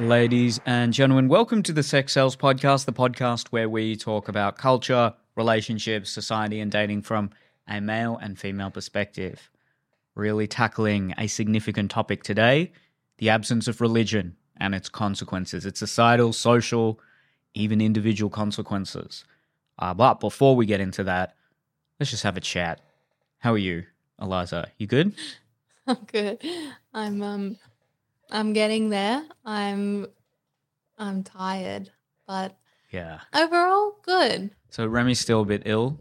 Ladies and gentlemen, welcome to the Sex Sales Podcast, the podcast where we talk about culture, relationships, society, and dating from a male and female perspective. Really tackling a significant topic today the absence of religion and its consequences, its societal, social, even individual consequences. Uh, but before we get into that, let's just have a chat. How are you, Eliza? You good? I'm good. I'm um I'm getting there. I'm I'm tired, but Yeah. overall good. So Remy's still a bit ill.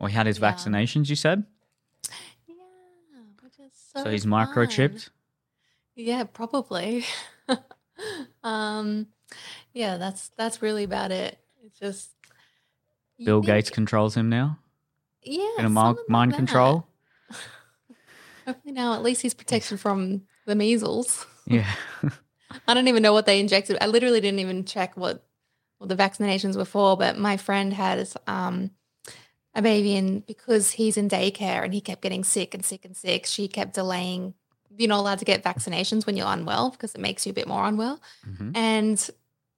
Or he had his Yeah. vaccinations, you said? Yeah, which is so, So he's fun. microchipped? Yeah, probably. um yeah, that's that's really about it. It's just Bill think- Gates controls him now? Yeah, In a mi- something like mind control? Hopefully now at least he's protected from the measles. Yeah. I don't even know what they injected. I literally didn't even check what what the vaccinations were for. But my friend had um, a baby, and because he's in daycare and he kept getting sick and sick and sick, she kept delaying. You're not allowed to get vaccinations when you're unwell because it makes you a bit more unwell. Mhm. And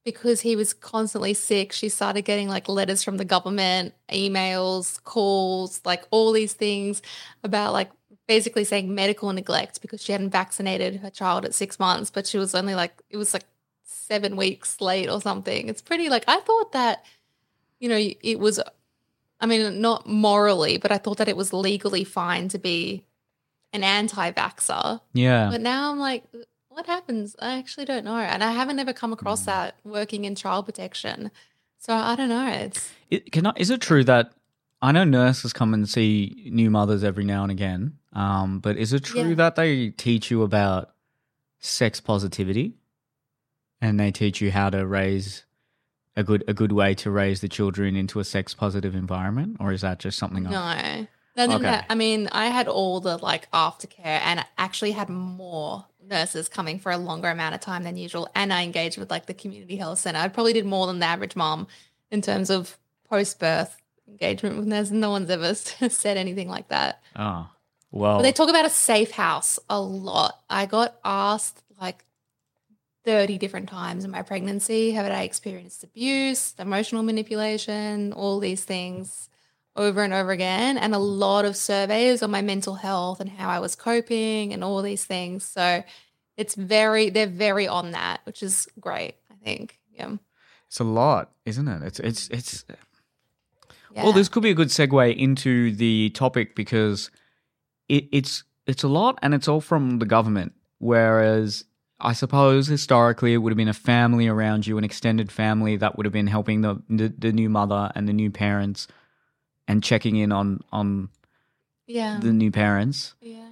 because he was constantly sick, she started getting like letters from the government, emails, calls, like all these things about like basically saying medical neglect because she hadn't vaccinated her child at six months, but she was only like, it was like seven weeks late or something. It's pretty like, I thought that, you know, it was, I mean, not morally, but I thought that it was legally fine to be an anti vaxxer. Yeah. But now I'm like, what happens? I actually don't know. And I haven't ever come across Mm. that working in child protection. So I don't know. It's It, can I, is it true that I know nurses come and see new mothers every now and again, um, but is it true Yeah. that they teach you about sex positivity and they teach you how to raise a good a good way to raise the children into a sex positive environment, or is that just something else? no. Okay. I mean, I had all the like aftercare and I actually had more nurses coming for a longer amount of time than usual. And I engaged with like the community health center. I probably did more than the average mom in terms of post birth engagement with nurses. No one's ever said anything like that. Oh, well, But they talk about a safe house a lot. I got asked like 30 different times in my pregnancy have I experienced abuse, emotional manipulation, all these things over and over again, and a lot of surveys on my mental health and how I was coping and all these things. So it's very, they're very on that, which is great, I think. Yeah. it's a lot, isn't it? It's it's it's yeah. Well, this could be a good segue into the topic because it, it's it's a lot, and it's all from the government. Whereas I suppose historically it would have been a family around you, an extended family that would have been helping the the, the new mother and the new parents, and checking in on on yeah. the new parents. yeah.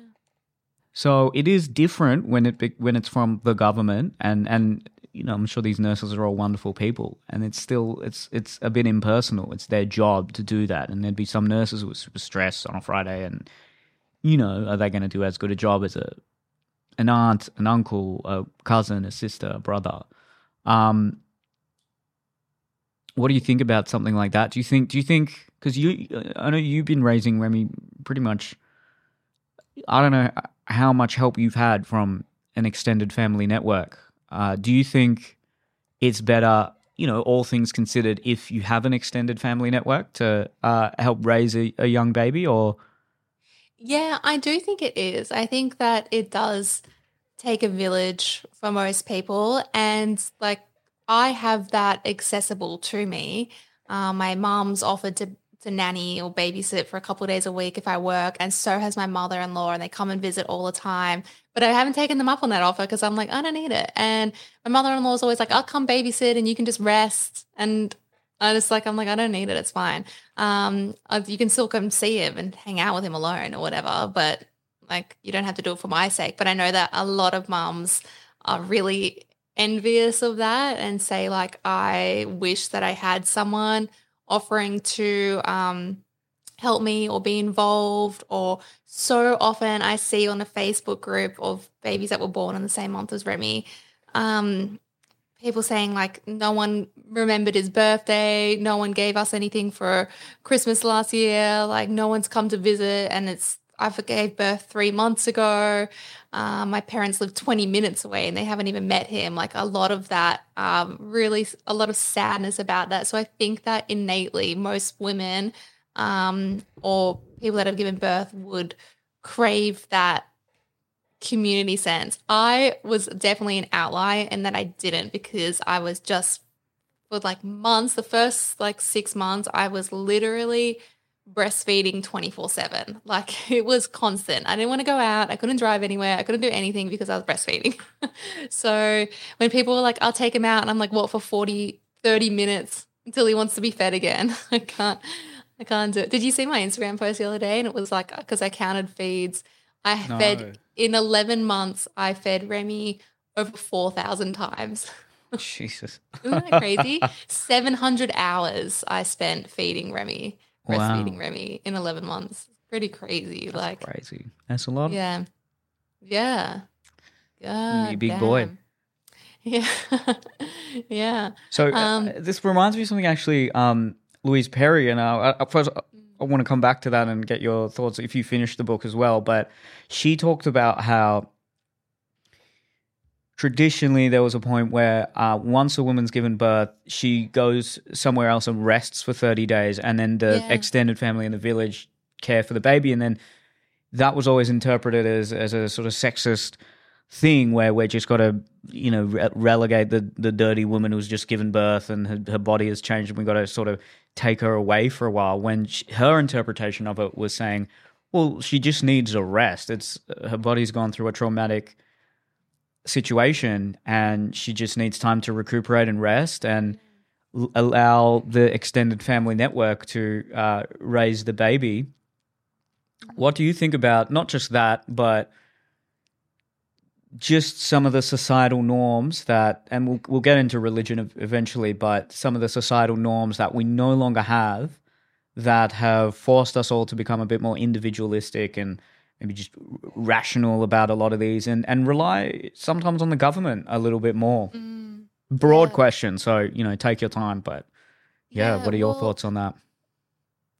So it is different when it when it's from the government, and and you know I'm sure these nurses are all wonderful people, and it's still it's it's a bit impersonal. It's their job to do that, and there'd be some nurses who were super stressed on a Friday, and you know are they going to do as good a job as a an aunt, an uncle, a cousin, a sister, a brother? Um, what do you think about something like that? Do you think? Do you think? Because you, I know you've been raising Remy pretty much. I don't know how much help you've had from an extended family network. Uh, do you think it's better, you know, all things considered, if you have an extended family network to uh, help raise a, a young baby, or Yeah, I do think it is. I think that it does take a village for most people. And like, I have that accessible to me. Uh, my mom's offered to, to nanny or babysit for a couple of days a week if I work. And so has my mother in law, and they come and visit all the time. But I haven't taken them up on that offer because I'm like, I don't need it. And my mother in law is always like, I'll come babysit and you can just rest. And I just like, I'm like, I don't need it. It's fine um you can still come see him and hang out with him alone or whatever but like you don't have to do it for my sake but i know that a lot of mums are really envious of that and say like i wish that i had someone offering to um help me or be involved or so often i see on a facebook group of babies that were born in the same month as remy um people saying like no one remembered his birthday, no one gave us anything for Christmas last year, like no one's come to visit and it's I gave birth three months ago. Uh, my parents live 20 minutes away and they haven't even met him. Like a lot of that, um, really, a lot of sadness about that. So I think that innately, most women um, or people that have given birth would crave that community sense. I was definitely an outlier in that I didn't because I was just for like months, the first like six months, I was literally breastfeeding 24 7. Like it was constant. I didn't want to go out. I couldn't drive anywhere. I couldn't do anything because I was breastfeeding. so when people were like, I'll take him out, and I'm like, what, for 40, 30 minutes until he wants to be fed again? I can't. I can't do it. Did you see my Instagram post the other day? And it was like, uh, because I counted feeds. I no. fed in 11 months, I fed Remy over 4,000 times. Jesus. Isn't that crazy? 700 hours I spent feeding Remy, breastfeeding wow. Remy in 11 months. Pretty crazy. That's like crazy. That's a lot. Yeah. Yeah. God you big damn. boy. Yeah. yeah. So uh, um, uh, this reminds me of something actually, um, Louise Perry, and uh, I, first, I want to come back to that and get your thoughts if you finish the book as well. But she talked about how traditionally there was a point where uh, once a woman's given birth, she goes somewhere else and rests for 30 days, and then the yeah. extended family in the village care for the baby. And then that was always interpreted as, as a sort of sexist thing where we're just got to, you know, re- relegate the, the dirty woman who's just given birth and her, her body has changed, and we've got to sort of take her away for a while. When she, her interpretation of it was saying, well, she just needs a rest. It's her body's gone through a traumatic situation and she just needs time to recuperate and rest and l- allow the extended family network to uh, raise the baby. What do you think about not just that, but just some of the societal norms that, and we'll, we'll get into religion eventually, but some of the societal norms that we no longer have that have forced us all to become a bit more individualistic and maybe just rational about a lot of these and, and rely sometimes on the government a little bit more. Mm, Broad yeah. question, so you know, take your time. But yeah, yeah what are your well, thoughts on that?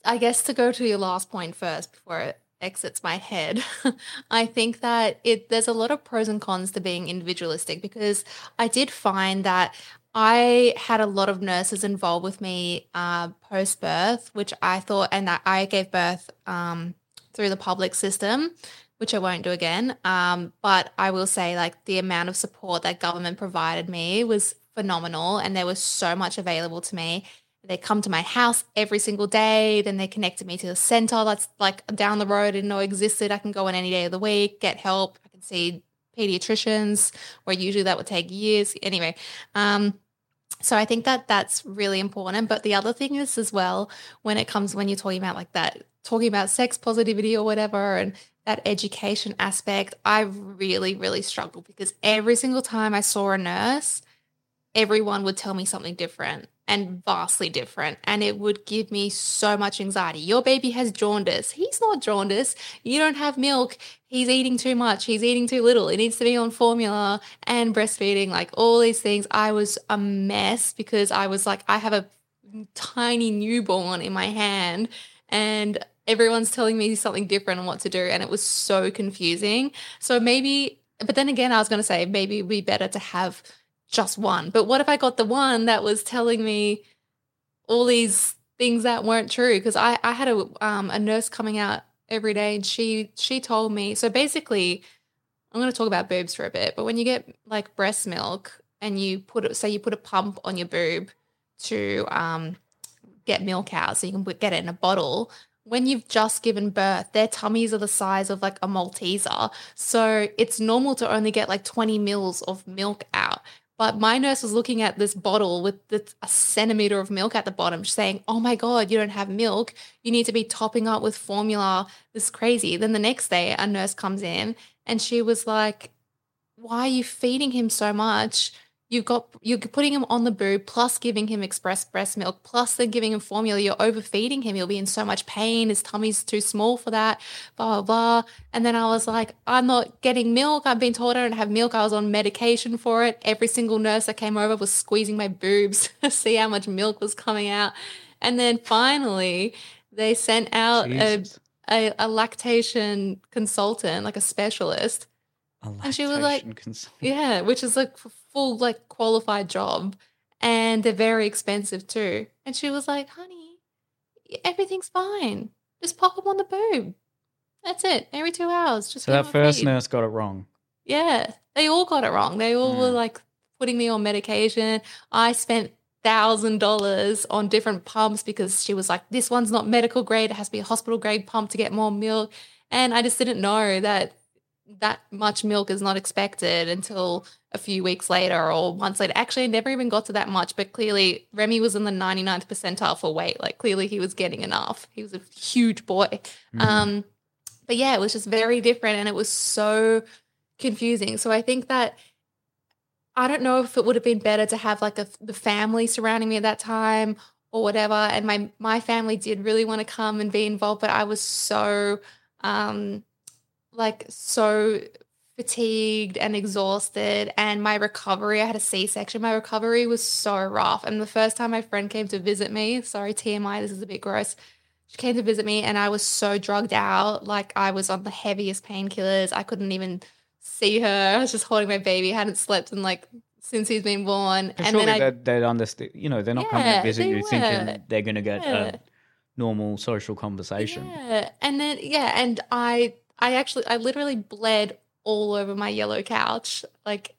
I guess to go to your last point first before it exits my head, I think that it there's a lot of pros and cons to being individualistic because I did find that I had a lot of nurses involved with me uh, post birth, which I thought, and that I gave birth um, through the public system, which I won't do again. Um, but I will say, like, the amount of support that government provided me was phenomenal, and there was so much available to me. They come to my house every single day. Then they connected me to the center that's like down the road and know existed. I can go in any day of the week, get help. I can see pediatricians, where usually that would take years. Anyway, um, so I think that that's really important. But the other thing is as well, when it comes when you're talking about like that talking about sex positivity or whatever and that education aspect, I really, really struggled because every single time I saw a nurse, everyone would tell me something different and vastly different. And it would give me so much anxiety. Your baby has jaundice. He's not jaundice. You don't have milk. He's eating too much. He's eating too little. He needs to be on formula and breastfeeding, like all these things. I was a mess because I was like, I have a tiny newborn in my hand and everyone's telling me something different on what to do and it was so confusing so maybe but then again i was going to say maybe it'd be better to have just one but what if i got the one that was telling me all these things that weren't true because I, I had a um, a nurse coming out every day and she she told me so basically i'm going to talk about boobs for a bit but when you get like breast milk and you put it say you put a pump on your boob to um, get milk out so you can get it in a bottle when you've just given birth, their tummies are the size of like a Malteser. So it's normal to only get like 20 mils of milk out. But my nurse was looking at this bottle with a centimeter of milk at the bottom, saying, Oh my God, you don't have milk. You need to be topping up with formula. This is crazy. Then the next day, a nurse comes in and she was like, Why are you feeding him so much? You've got you're putting him on the boob, plus giving him express breast milk, plus then giving him formula. You're overfeeding him. He'll be in so much pain. His tummy's too small for that. Blah blah blah. And then I was like, I'm not getting milk. I've been told I don't have milk. I was on medication for it. Every single nurse that came over was squeezing my boobs to see how much milk was coming out. And then finally, they sent out a a, a lactation consultant, like a specialist. And she was like- lactation consult- Yeah, which is like a full like qualified job, and they're very expensive too. And she was like, "Honey, everything's fine. Just pop them on the boob. That's it. Every two hours. Just so that first feed." nurse got it wrong. Yeah, they all got it wrong. They all were Mm. like putting me on medication. I spent thousand dollars on different pumps because she was like, "This one's not medical grade. It has to be a hospital grade pump to get more milk." And I just didn't know that that much milk is not expected until a few weeks later or months later. Actually, I never even got to that much, but clearly Remy was in the 99th percentile for weight. Like clearly he was getting enough. He was a huge boy. Mhm. Um, but yeah, it was just very different and it was so confusing. So I think that I don't know if it would have been better to have like a the family surrounding me at that time or whatever. And my my family did really want to come and be involved, but I was so um like so fatigued and exhausted and my recovery i had a c-section my recovery was so rough and the first time my friend came to visit me sorry tmi this is a bit gross she came to visit me and I was so drugged out. Like I was on the heaviest painkillers. I couldn't even see her. I was just holding my baby. I hadn't slept in like since he's been born. And and surely then I they'd, they'd understand. You know, they're not coming Yeah, to visit you were. thinking they're going to get Yeah. a normal social conversation. Yeah. And then yeah, and I I actually I literally bled all over my yellow couch, like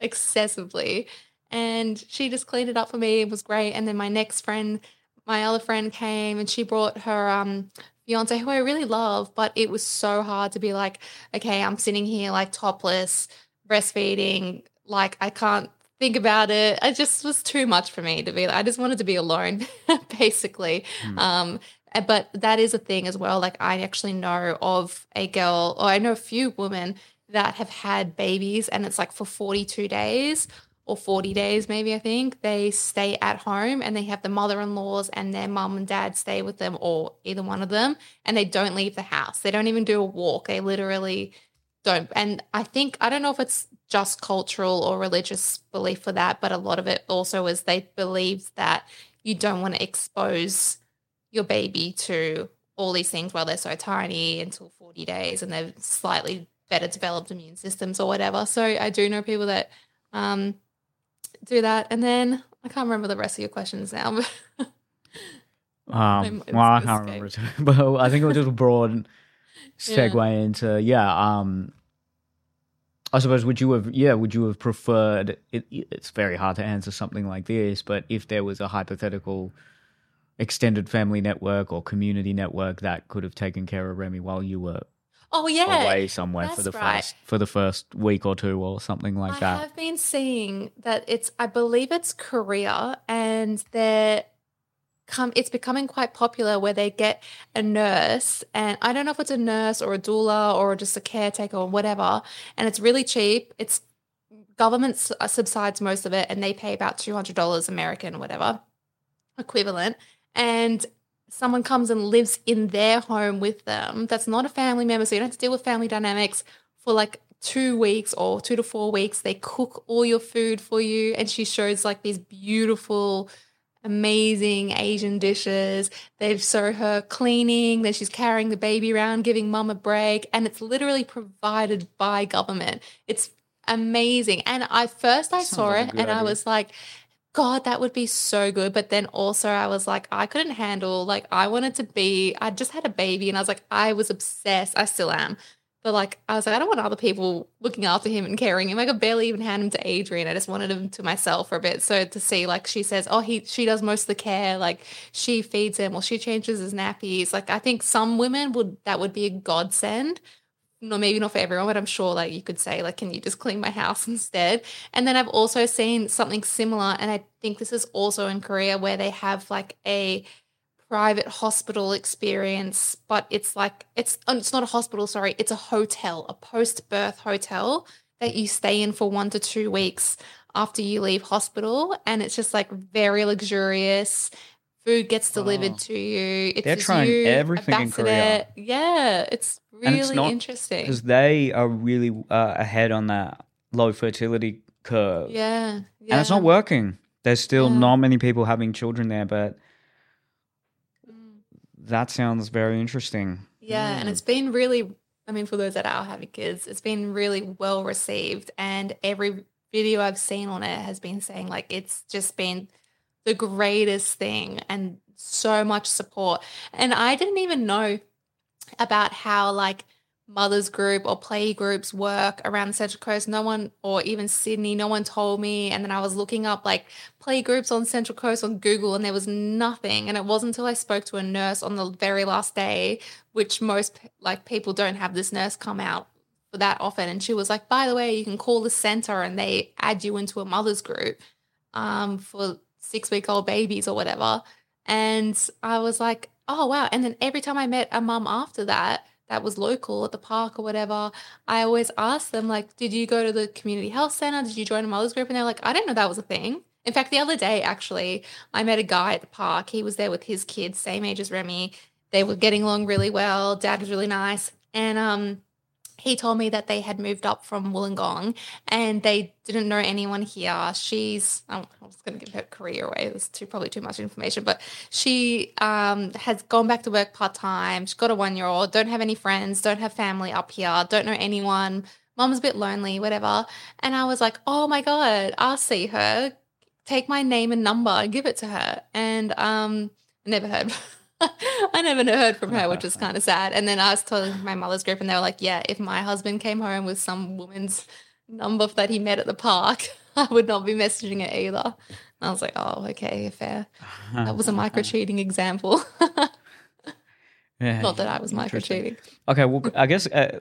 excessively. And she just cleaned it up for me. It was great. And then my next friend, my other friend came and she brought her um fiance who I really love, but it was so hard to be like, okay, I'm sitting here like topless, breastfeeding, like I can't think about it. It just was too much for me to be I just wanted to be alone, basically. Hmm. Um Eh, but that is a thing as well. Like I actually know of a girl, or I know a few women that have had babies, and it's like for 42 days or 40 days, maybe I think they stay at home and they have the mother in laws and their mum and dad stay with them, or either one of them, and they don't leave the house. They don't even do a walk. They literally don't. And I think, I don't know if it's just cultural or religious belief for that, but a lot of it also is they believe that you don't want to expose your baby to all these things while they're so tiny until 40 days and they've slightly better developed immune systems or whatever. So I do know people that um, do that. And then I can't remember the rest of your questions now. But Um, well, I can't remember, but I think it was just a broad segue into yeah. Um, I suppose would you have yeah would you have preferred? It, it's very hard to answer something like this, but if there was a hypothetical extended family network or community network that could have taken care of Remy while you were oh, yeah. away somewhere for the right. first for the first week or two or something like that. I've been seeing that it's, I believe it's Korea, and they're come. It's becoming quite popular where they get a nurse, and I don't know if it's a nurse or a doula or just a caretaker or whatever, and it's really cheap. It's government subsides most of it, and they pay about two hundred dollars American, whatever equivalent, and someone comes and lives in their home with them. That's not a family member, so you don't have to deal with family dynamics for like two weeks or two to four weeks. They cook all your food for you, and she shows like these beautiful, amazing Asian dishes. They show her cleaning, then she's carrying the baby around, giving mum a break, and it's literally provided by government. It's amazing. And I first I Sounds saw like it and I was like, God, that would be so good. But then also, I was like, I couldn't handle, like, I wanted to be, I just had a baby and I was like, I was obsessed. I still am. But like, I was like, I don't want other people looking after him and caring him. I could barely even hand him to Adrian. I just wanted him to myself for a bit. So to see, like, she says, oh, he, she does most of the care. Like, she feeds him or she changes his nappies. Like, I think some women would, that would be a godsend no, maybe not for everyone, but I'm sure like you could say like, can you just clean my house instead? And then I've also seen something similar, and I think this is also in Korea where they have like a private hospital experience, but it's like it's oh, it's not a hospital, sorry, it's a hotel, a post-birth hotel that you stay in for one to two weeks after you leave hospital, and it's just like very luxurious. Food gets delivered Oh. to you. It's They're trying you, everything in Korea. Yeah, it's really it's not- interesting. because they are really uh, ahead on that low fertility curve. Yeah, yeah. And it's not working. There's still Yeah. not many people having children there, but Mm. that sounds very interesting. Yeah, and it's been really, I mean, for those that are having kids, it's been really well received. And every video I've seen on it has been saying, like, it's just been the greatest thing and so much support. And I didn't even know about how, like, mothers group or play groups work around the Central Coast. No one, or even Sydney, no one told me. And then I was looking up like play groups on Central Coast on Google, and there was nothing. And it wasn't until I spoke to a nurse on the very last day, which most like people don't have this nurse come out for that often. And she was like, by the way, you can call the center and they add you into a mother's group um, for six week old babies or whatever. And I was like, oh, wow. And then every time I met a mum after that, that was local at the park or whatever, I always asked them, like, did you go to the community health center? Did you join a mother's group? And they're like, I didn't know that was a thing. In fact, the other day, actually, I met a guy at the park. He was there with his kids, same age as Remy. They were getting along really well. Dad was really nice. And um, he told me that they had moved up from Wollongong and they didn't know anyone here. She's, I was going to give her career away. It was too, probably too much information, but she um, has gone back to work part time. She's got a one year old, don't have any friends, don't have family up here, don't know anyone. Mom's a bit lonely, whatever. And I was like, oh my God, I'll see her. Take my name and number give it to her. And um, never heard. I never heard from her, which was kind of sad. And then I was telling my mother's group, and they were like, "Yeah, if my husband came home with some woman's number that he met at the park, I would not be messaging it either." And I was like, "Oh, okay, fair." That was a micro cheating example. Yeah, not that I was micro cheating. Okay, well, I guess uh,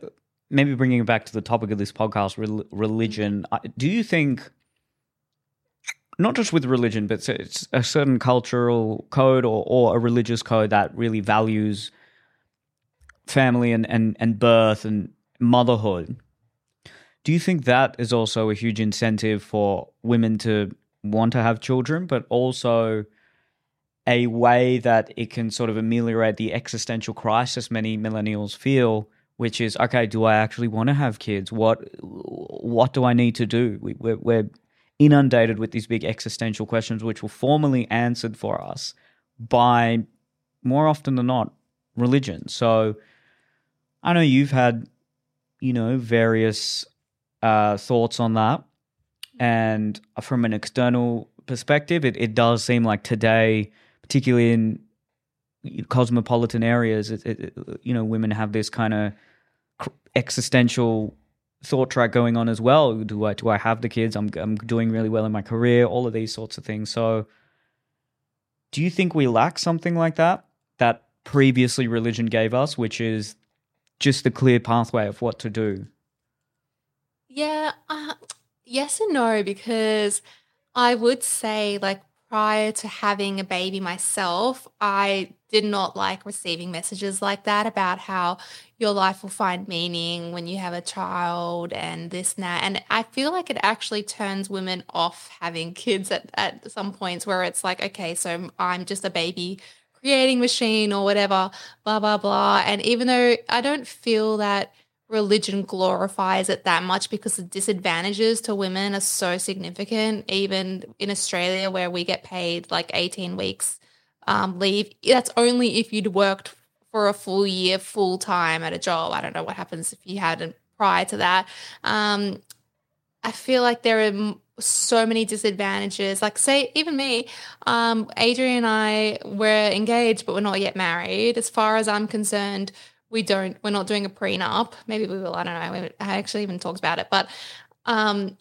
maybe bringing it back to the topic of this podcast, rel- religion. uh, Do you think? Not just with religion, but it's a certain cultural code or, or a religious code that really values family and, and, and birth and motherhood. Do you think that is also a huge incentive for women to want to have children, but also a way that it can sort of ameliorate the existential crisis many millennials feel, which is okay, do I actually want to have kids? What what do I need to do? We, we're, we're inundated with these big existential questions, which were formally answered for us by more often than not religion. So I know you've had, you know, various uh, thoughts on that. And from an external perspective, it, it does seem like today, particularly in cosmopolitan areas, it, it, you know, women have this kind of existential thought track going on as well. Do I do I have the kids? I'm I'm doing really well in my career. All of these sorts of things. So, do you think we lack something like that that previously religion gave us, which is just the clear pathway of what to do? Yeah, uh, yes and no, because I would say, like, prior to having a baby myself, I did not like receiving messages like that about how your life will find meaning when you have a child and this and that. And I feel like it actually turns women off having kids at, at some points where it's like, okay, so I'm just a baby creating machine or whatever, blah, blah, blah. And even though I don't feel that religion glorifies it that much because the disadvantages to women are so significant, even in Australia where we get paid like 18 weeks um, leave. That's only if you'd worked for a full year, full time at a job. I don't know what happens if you hadn't prior to that. Um, I feel like there are so many disadvantages. Like, say, even me, um, Adrian and I were engaged, but we're not yet married. As far as I'm concerned, we don't we're not doing a prenup. Maybe we will i don't know. I actually even talked about it but um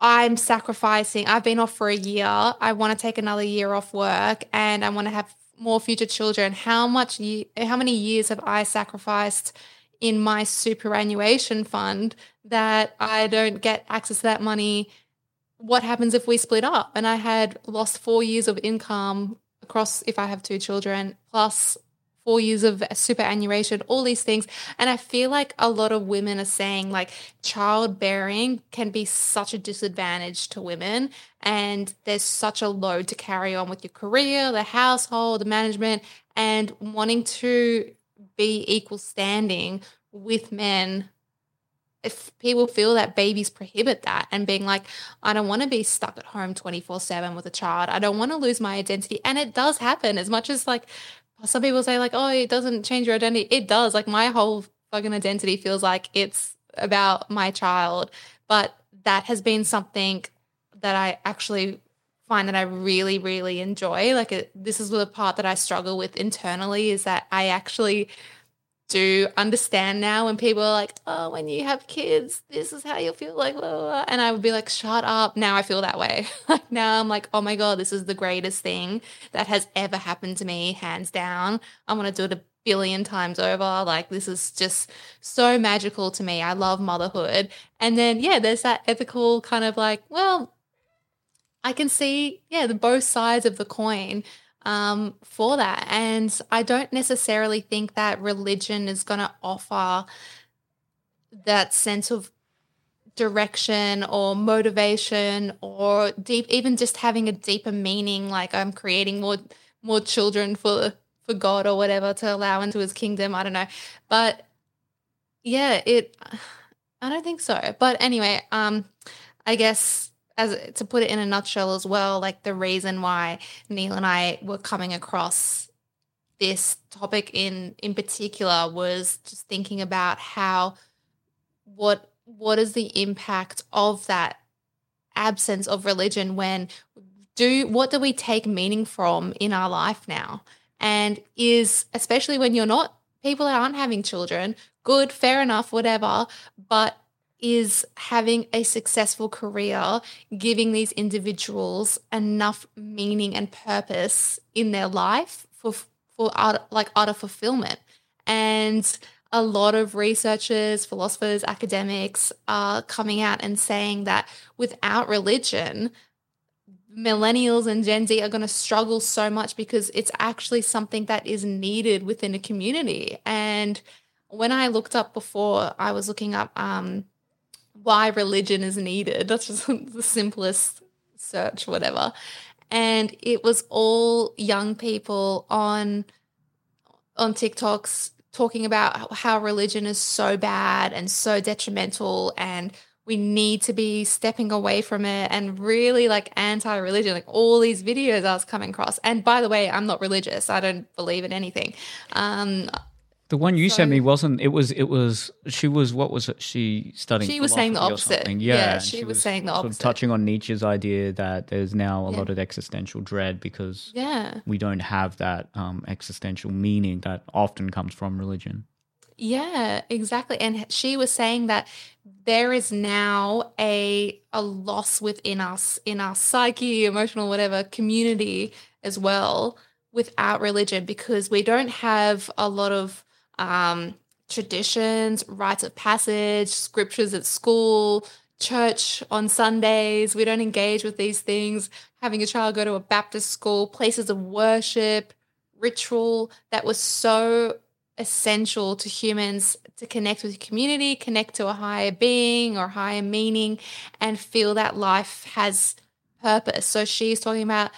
i'm sacrificing i've been off for a year. I want to take another year off work and i want to have more future children. How much how many years have i sacrificed in my superannuation fund that i don't get access to that money? What happens if we split up? And i had lost 4 years of income across if i have two children plus four years of superannuation, all these things. And I feel like a lot of women are saying like childbearing can be such a disadvantage to women. And there's such a load to carry on with your career, the household, the management, and wanting to be equal standing with men if people feel that babies prohibit that and being like, I don't want to be stuck at home 24 7 with a child. I don't want to lose my identity. And it does happen as much as like some people say like, oh, it doesn't change your identity. It does. Like my whole fucking identity feels like it's about my child, but that has been something that I actually find that I really, really enjoy. Like it, this is the part that I struggle with internally is that I actually do understand now when people are like, oh, when you have kids, this is how you feel like, blah, blah. and I would be like, shut up. Now I feel that way. like now I'm like, oh my God, this is the greatest thing that has ever happened to me, hands down. I want to do it a billion times over. Like this is just so magical to me. I love motherhood. And then, yeah, there's that ethical kind of like, well, I can see, yeah, the both sides of the coin um, for that. And I don't necessarily think that religion is going to offer that sense of direction or motivation or deep even just having a deeper meaning like i'm creating more more children for for god or whatever to allow into his kingdom. I don't know. But yeah it i don't think so. But anyway um i guess as to put it in a nutshell as well, like the reason why Neel and I were coming across this topic in in particular was just thinking about how what what is the impact of that absence of religion when do what do we take meaning from in our life now? And is especially when you're not people that aren't having children good fair enough whatever but is having a successful career giving these individuals enough meaning and purpose in their life for for like utter fulfillment. And a lot of researchers philosophers academics are coming out and saying that without religion millennials and gen z are going to struggle so much because it's actually something that is needed within a community. And when i looked up before i was looking up um, why religion is needed. That's just the simplest search, whatever. And it was all young people on on TikToks talking about how religion is so bad and so detrimental and we need to be stepping away from it and really like anti-religion like all these videos i was coming across and by the way i'm not religious i don't believe in anything um, the one you so, sent me wasn't. It was. It was. She was. What was it? She studying. She was saying the opposite. Yeah, yeah she, she was, was, saying the opposite. Sort of touching on Nietzsche's idea that there's now a yeah. lot of existential dread because yeah, we don't have that um, existential meaning that often comes from religion. Yeah, exactly. And she was saying that there is now a a loss within us, in our psyche, emotional, whatever community as well, without religion because we don't have a lot of um, traditions, rites of passage, scriptures at school, church on Sundays. We don't engage with these things. Having a child go to a Baptist school, places of worship, ritual that was so essential to humans to connect with community, connect to a higher being or higher meaning, and feel that life has purpose. So she's talking about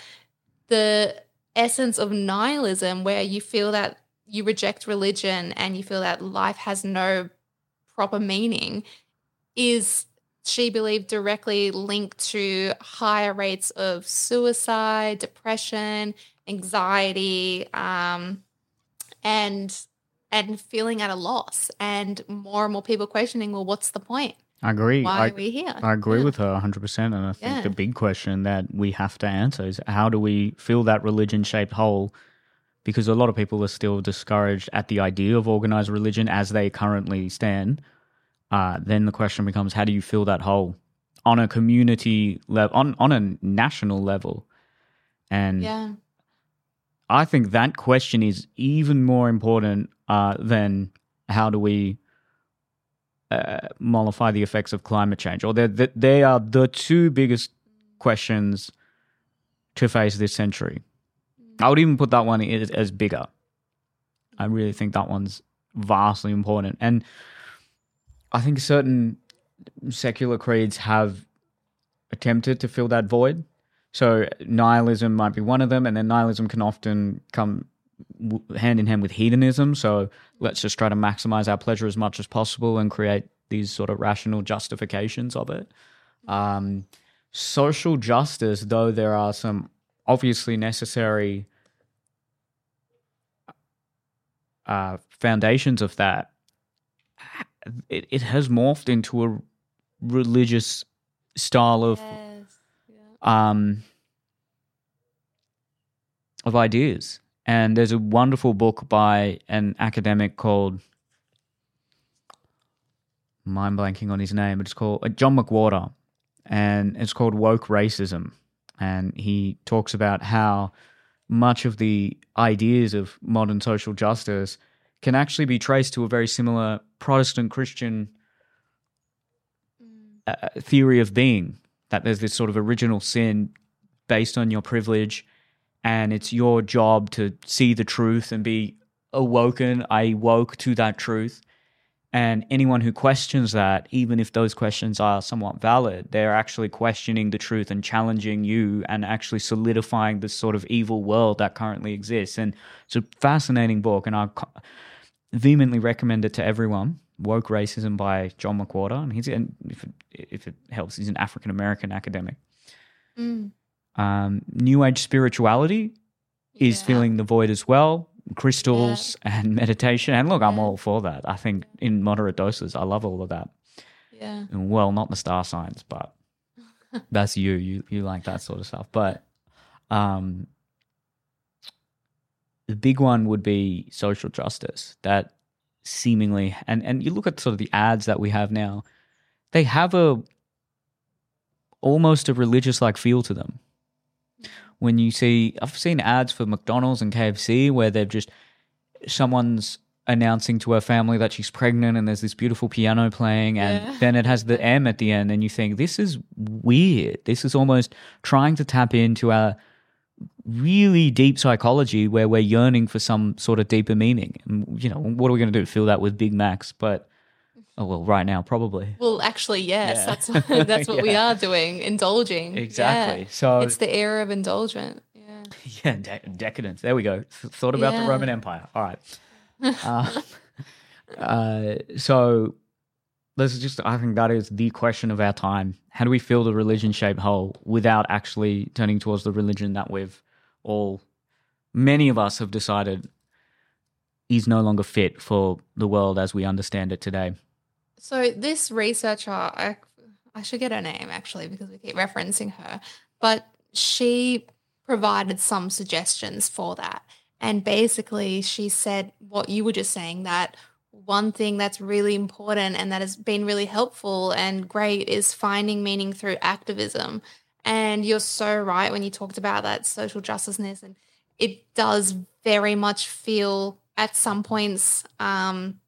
the essence of nihilism, where you feel that you reject religion and you feel that life has no proper meaning is she believed directly linked to higher rates of suicide, depression, anxiety, um, and and feeling at a loss, and more and more people questioning, well, what's the point? I agree. Why I, are we here? I agree yeah. with her 100%. And I think yeah. the big question that we have to answer is how do we fill that religion shaped hole because a lot of people are still discouraged at the idea of organized religion as they currently stand. Uh, then the question becomes, how do you fill that hole on a community level, on on a national level? And yeah. I think that question is even more important uh, than how do we uh, mollify the effects of climate change, or they they are the two biggest questions to face this century. I would even put that one as, as bigger. I really think that one's vastly important. And I think certain secular creeds have attempted to fill that void. So nihilism might be one of them, and then nihilism can often come hand in hand with hedonism. So let's just try to maximize our pleasure as much as possible and create these sort of rational justifications of it. Um, social justice, though there are some obviously necessary uh, foundations of that, it, it has morphed into a religious style of Yes. Yeah. um, of ideas. And there's a wonderful book by an academic called mind blanking on his name, it's called uh, John McWhorter, and it's called Woke Racism. And he talks about how much of the ideas of modern social justice can actually be traced to a very similar Protestant Christian uh, theory of being that there's this sort of original sin based on your privilege and it's your job to see the truth and be awoken i woke to that truth and anyone who questions that even if those questions are somewhat valid they're actually questioning the truth and challenging you and actually solidifying this sort of evil world that currently exists and it's a fascinating book and i vehemently recommend it to everyone. Woke Racism by John McWhorter, and he's and if it, if it helps, he's an African American academic. Mm. Um, New Age spirituality is Yeah. filling the void as well. Crystals and meditation, and look, I'm all for that. I think in moderate doses, I love all of that. Yeah. And, well, not the star signs, but that's you. You you like that sort of stuff. But um, the big one would be social justice. That seemingly, and and you look at sort of the ads that we have now, they have a almost a religious like feel to them. When you see, I've seen ads for McDonald's and KFC where they've just someone's announcing to her family that she's pregnant and there's this beautiful piano playing and Yeah. then it has the M at the end and you think this is weird. This is almost trying to tap into our really deep psychology where we're yearning for some sort of deeper meaning. And you know, what are we going to do? Fill that with Big Macs? But oh well, right now probably. Well, actually, yes, Yeah. that's what, that's what we are doing, indulging. Exactly. Yeah. So It's the era of indulgent. Yeah. Yeah, de- decadence. There we go. Thought about the Roman Empire. All right. Uh, uh, so this is just, I think that is the question of our time. How do we fill the religion shaped hole without actually turning towards the religion that we've all, many of us have decided is no longer fit for the world as we understand it today? So this researcher, I, I should get her name actually because we keep referencing her, but she provided some suggestions for that. And basically, she said what you were just saying that one thing that's really important and that has been really helpful and great is finding meaning through activism. And you're so right when you talked about that social justiceness, and it does very much feel at some points um,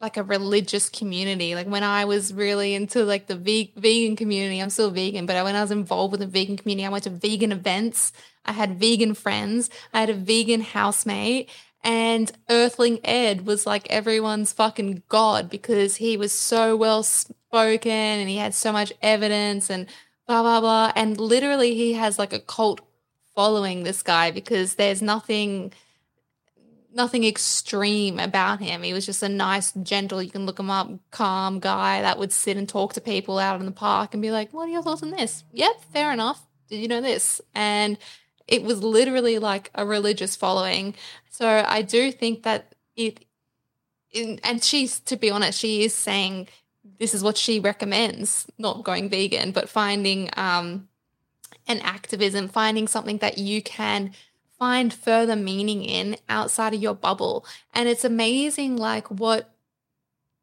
like a religious community. Like when I was really into like the ve- vegan community, I'm still vegan, but when I was involved with the vegan community, I went to vegan events. I had vegan friends. I had a vegan housemate. And Earthling Ed was like everyone's fucking god because he was so well spoken and he had so much evidence and blah, blah, blah. And literally, he has like a cult following this guy because there's nothing nothing extreme about him. He was just a nice, gentle, you can look him up, calm guy that would sit and talk to people out in the park and be like, What are your thoughts on this? Yep, fair enough. Did you know this? And it was literally like a religious following. So I do think that it, in, and she's, to be honest, she is saying this is what she recommends, not going vegan, but finding um, an activism, finding something that you can find further meaning in outside of your bubble. And it's amazing, like, what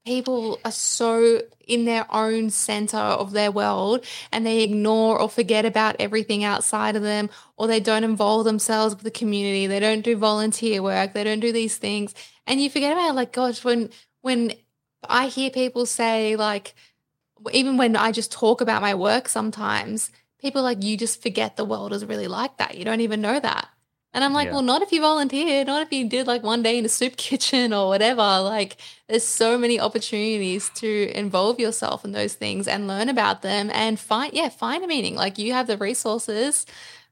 people are so in their own center of their world and they ignore or forget about everything outside of them, or they don't involve themselves with the community. They don't do volunteer work. They don't do these things. And you forget about, like, gosh, when, when I hear people say, like, even when I just talk about my work sometimes, people like, you just forget the world is really like that. You don't even know that. And I'm like, Yeah. well, not if you volunteered, not if you did like one day in a soup kitchen or whatever. Like, there's so many opportunities to involve yourself in those things and learn about them and find, yeah, find a meaning. Like, you have the resources.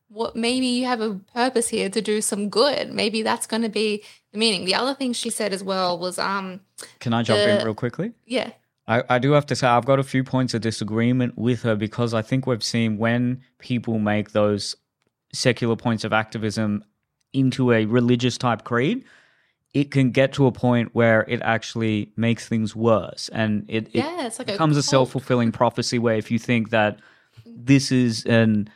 What maybe you have a purpose here to do some good. Maybe that's going to be the meaning. The other thing she said as well was, um, Can I jump in real quickly? yeah, I, I do have to say I've got a few points of disagreement with her because I think we've seen when people make those secular points of activism into a religious type creed, it can get to a point where it actually makes things worse and it, it Yeah, it's like becomes a cult. self-fulfilling prophecy where if you think that this is an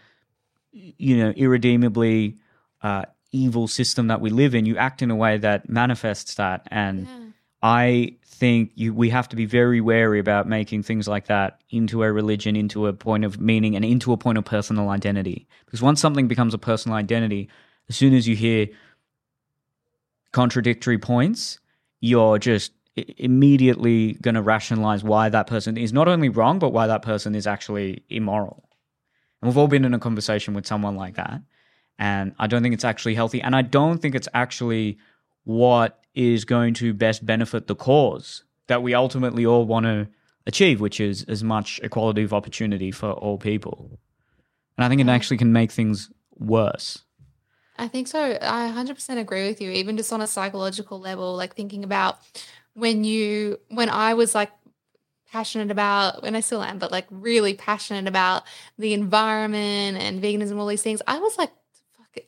you know irredeemably uh, evil system that we live in you act in a way that manifests that and Yeah. i think you we have to be very wary about making things like that into a religion into a point of meaning and into a point of personal identity because once something becomes a personal identity as soon as you hear contradictory points you're just immediately going to rationalize why that person is not only wrong but why that person is actually immoral. And we've all been in a conversation with someone like that and i don't think it's actually healthy and i don't think it's actually what is going to best benefit the cause that we ultimately all want to achieve which is as much equality of opportunity for all people. And i think it actually can make things worse I think so. I 100% agree with you, even just on a psychological level, like thinking about when you, when I was like passionate about, and I still am, but like really passionate about the environment and veganism, all these things, I was like,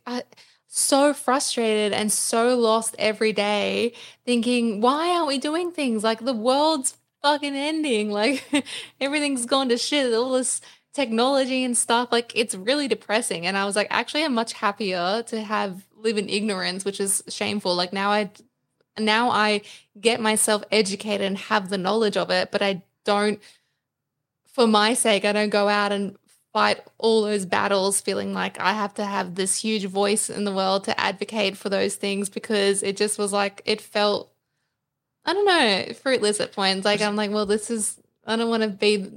I, so frustrated and so lost every day thinking, why aren't we doing things? Like the world's fucking ending. Like everything's gone to shit. All this technology and stuff like it's really depressing. And i was like actually i'm much happier to have live in ignorance which is shameful. Like now i now i get myself educated and have the knowledge of it but i don't for my sake i don't go out and fight all those battles feeling like i have to have this huge voice in the world to advocate for those things because it just was like it felt i don't know fruitless at points. Like i'm like well this is i don't want to be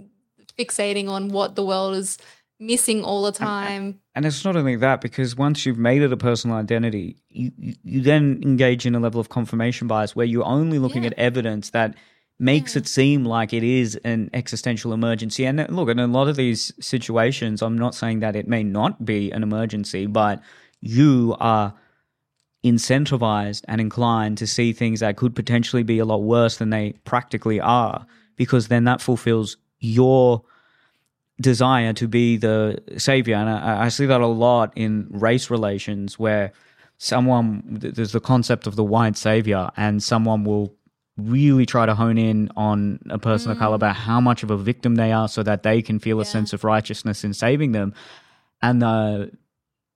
fixating on what the world is missing all the time. And it's not only that, because once you've made it a personal identity, you, you, then engage in a level of confirmation bias where you're only looking Yeah. at evidence that makes Yeah. it seem like it is an existential emergency. And look, in a lot of these situations, I'm not saying that it may not be an emergency, but you are incentivized and inclined to see things that could potentially be a lot worse than they practically are, because then that fulfills your desire to be the savior. And I, I see that a lot in race relations where someone, there's the concept of the white savior, and someone will really try to hone in on a person of mm. color about how much of a victim they are so that they can feel a sense of righteousness in saving them. And the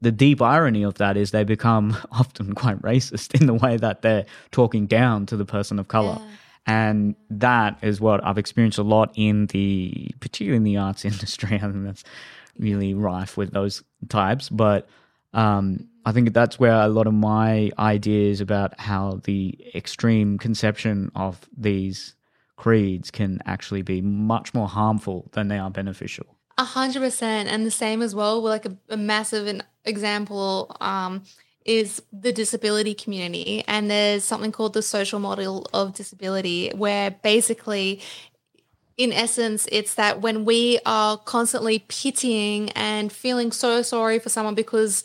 the deep irony of that is they become often quite racist in the way that they're talking down to the person of color. Yeah. And that is what I've experienced a lot in the, particularly in the arts industry. I think that's really rife with those types. But um, I think that's where a lot of my ideas about how the extreme conception of these creeds can actually be much more harmful than they are beneficial. A hundred percent, and the same as well. Like a, a massive example um, is the disability community, and there's something called the social model of disability, where basically, in essence, it's that when we are constantly pitying and feeling so sorry for someone because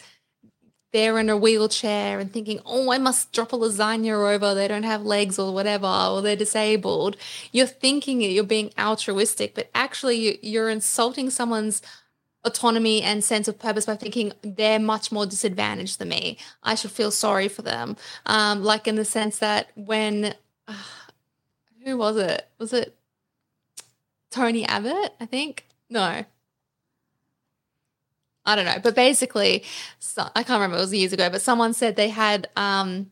they're in a wheelchair and thinking, oh, I must drop a lasagna over, they don't have legs or whatever, or they're disabled. You're thinking it, you're being altruistic, but actually you- you're insulting someone's autonomy and sense of purpose by thinking they're much more disadvantaged than me. I should feel sorry for them. Um, like in the sense that when, who was it? Was it Tony Abbott? I think. No, I don't know, but basically, so, I can't remember. It was years ago, but someone said they had um,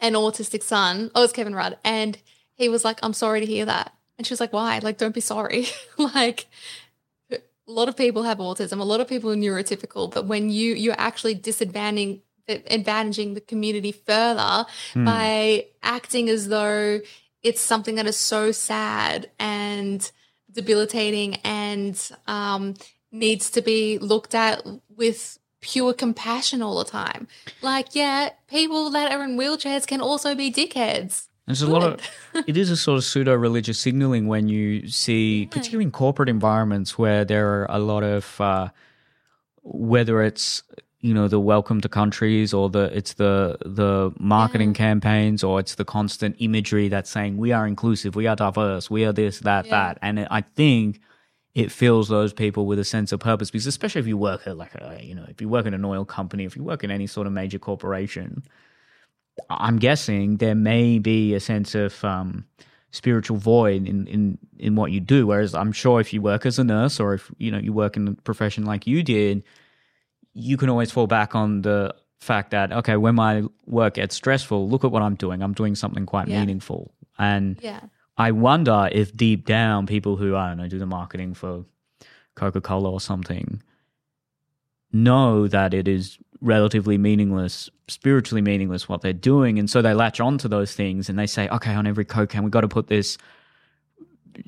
an autistic son. Oh, was Kevin Rudd, and he was like, "I'm sorry to hear that," and she was like, "Why? Like, don't be sorry." like, a lot of people have autism. A lot of people are neurotypical, but when you you're actually disadvantaging advantaging the community further Hmm. by acting as though it's something that is so sad and debilitating and um, needs to be looked at with pure compassion all the time. Like, yeah, people that are in wheelchairs can also be dickheads. There's a lot of it is a sort of pseudo religious signaling when you see, particularly in corporate environments where there are a lot of uh, whether it's you know the welcome to countries or the it's the the marketing campaigns or it's the constant imagery that's saying we are inclusive, we are diverse, we are this, that, Yeah. that, and it, I think it fills those people with a sense of purpose because especially if you work at like a you know if you work in an oil company, if you work in any sort of major corporation, I'm guessing there may be a sense of um, spiritual void in, in in what you do. Whereas I'm sure if you work as a nurse or if you know you work in a profession like you did, you can always fall back on the fact that okay, when my work gets stressful, look at what I'm doing. I'm doing something quite Yeah. meaningful. And Yeah. I wonder if deep down people who I don't know do the marketing for Coca Cola or something know that it is relatively meaningless, spiritually meaningless what they're doing, and so they latch onto those things and they say, okay, on every Coke can we got to put this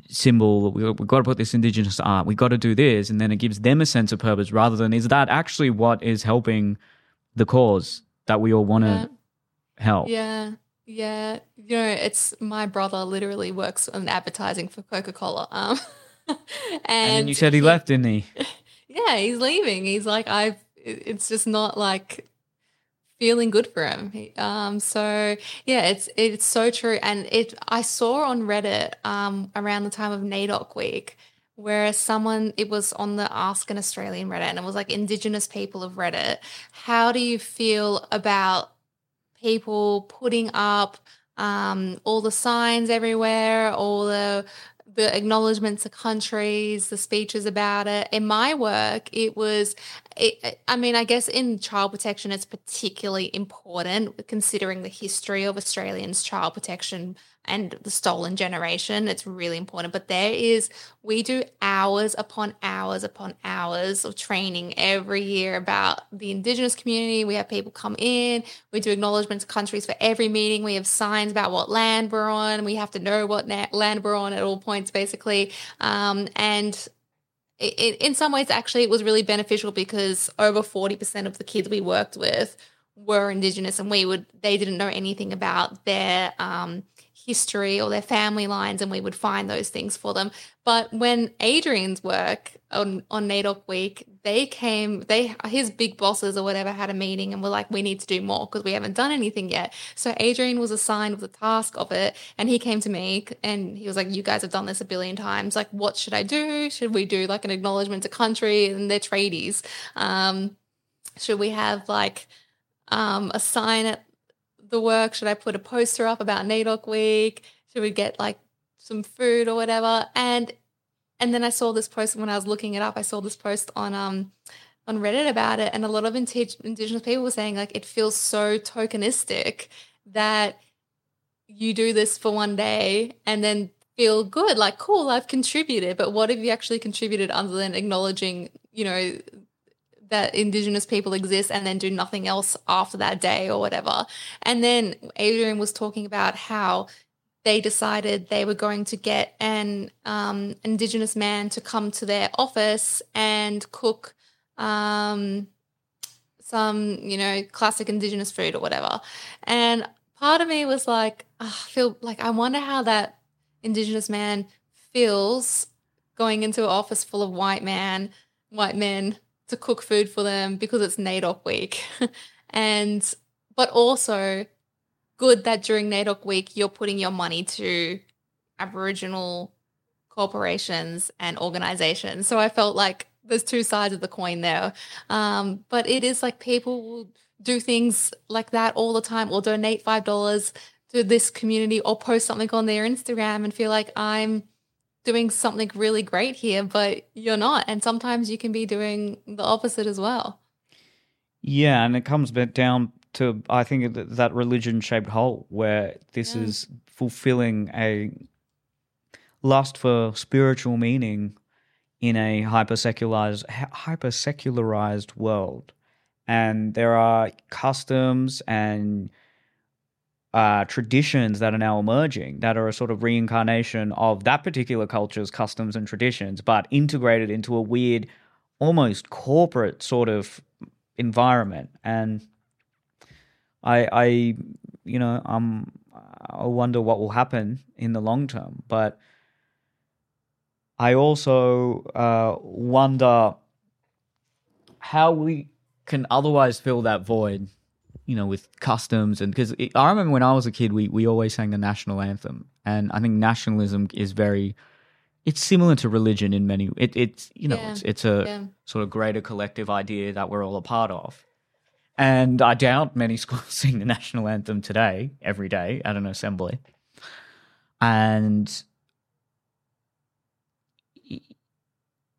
symbol, we we've got to put this indigenous art, we've got to do this, and then it gives them a sense of purpose rather than is that actually what is helping the cause that we all want to Yeah. help? Yeah. Yeah. You know, it's my brother literally works on advertising for Coca Cola. Um, and, And, you said he left, didn't he? Yeah, he's leaving. He's like, I've. It- It's just not like feeling good for him. Um, so yeah, it's it's so true. And it I saw on Reddit um around the time of NAIDOC week where someone it was on the Ask an Australian Reddit and it was like Indigenous people of Reddit. How do you feel about people putting up um, all the signs everywhere, all the the acknowledgements of countries, the speeches about it. In my work, it was, it, I mean, I guess in child protection, it's particularly important considering the history of Australians' child protection and the stolen generation. It's really important. But there is, we do hours upon hours upon hours of training every year about the Indigenous community. We have people come in, we do acknowledgements of countries for every meeting. We have signs about what land we're on. We have to know what na- land we're on at all points, basically. Um, and it, in some ways, actually, it was really beneficial because over 40% of the kids we worked with were Indigenous and we would, they didn't know anything about their, um, history or their family lines and we would find those things for them. But when adrian's work on on NAIDOC week they came they his big bosses or whatever had a meeting and were like we need to do more because we haven't done anything yet. So adrian was assigned with the task of it and he came to me and he was like you guys have done this a billion times. Like what should i do? Should we do like an acknowledgement to country and their tradies um should we have like um a sign at the work? Should I put a poster up about NAIDOC week? Should we get like some food or whatever? And and then I saw this post when I was looking it up. I saw this post on um on Reddit about it, and a lot of Indigenous people were saying like it feels so tokenistic that you do this for one day and then feel good, like cool, I've contributed. But what have you actually contributed other than acknowledging, you know, that indigenous people exist and then do nothing else after that day or whatever. And then Adrian was talking about how they decided they were going to get an um, indigenous man to come to their office and cook um, some, you know, classic indigenous food or whatever. And part of me was like, "Ah, I feel like I wonder how that indigenous man feels going into an office full of white man, white men to cook food for them because it's NAIDOC week. and but also good that during NAIDOC week you're putting your money to Aboriginal corporations and organizations. So I felt like there's two sides of the coin there. Um, but it is like people will do things like that all the time or donate five dollars to this community or post something on their Instagram and feel like I'm doing something really great here, but you're not. And sometimes you can be doing the opposite as well. Yeah, and it comes back down to I think that religion shaped hole where this Yeah. is fulfilling a lust for spiritual meaning in a hyper secularized hyper secularized world, and there are customs and uh, traditions that are now emerging that are a sort of reincarnation of that particular culture's customs and traditions, but integrated into a weird, almost corporate sort of environment. And I, I, you know, I'm, I wonder what will happen in the long term. But I also uh, wonder how we can otherwise fill that void you know, with customs and because I remember when I was a kid, we we always sang the national anthem, and I think nationalism is very, it's similar to religion in many. It, it's you know, Yeah, it's it's a yeah. sort of greater collective idea that we're all a part of, And I doubt many schools sing the national anthem today, every day at an assembly. And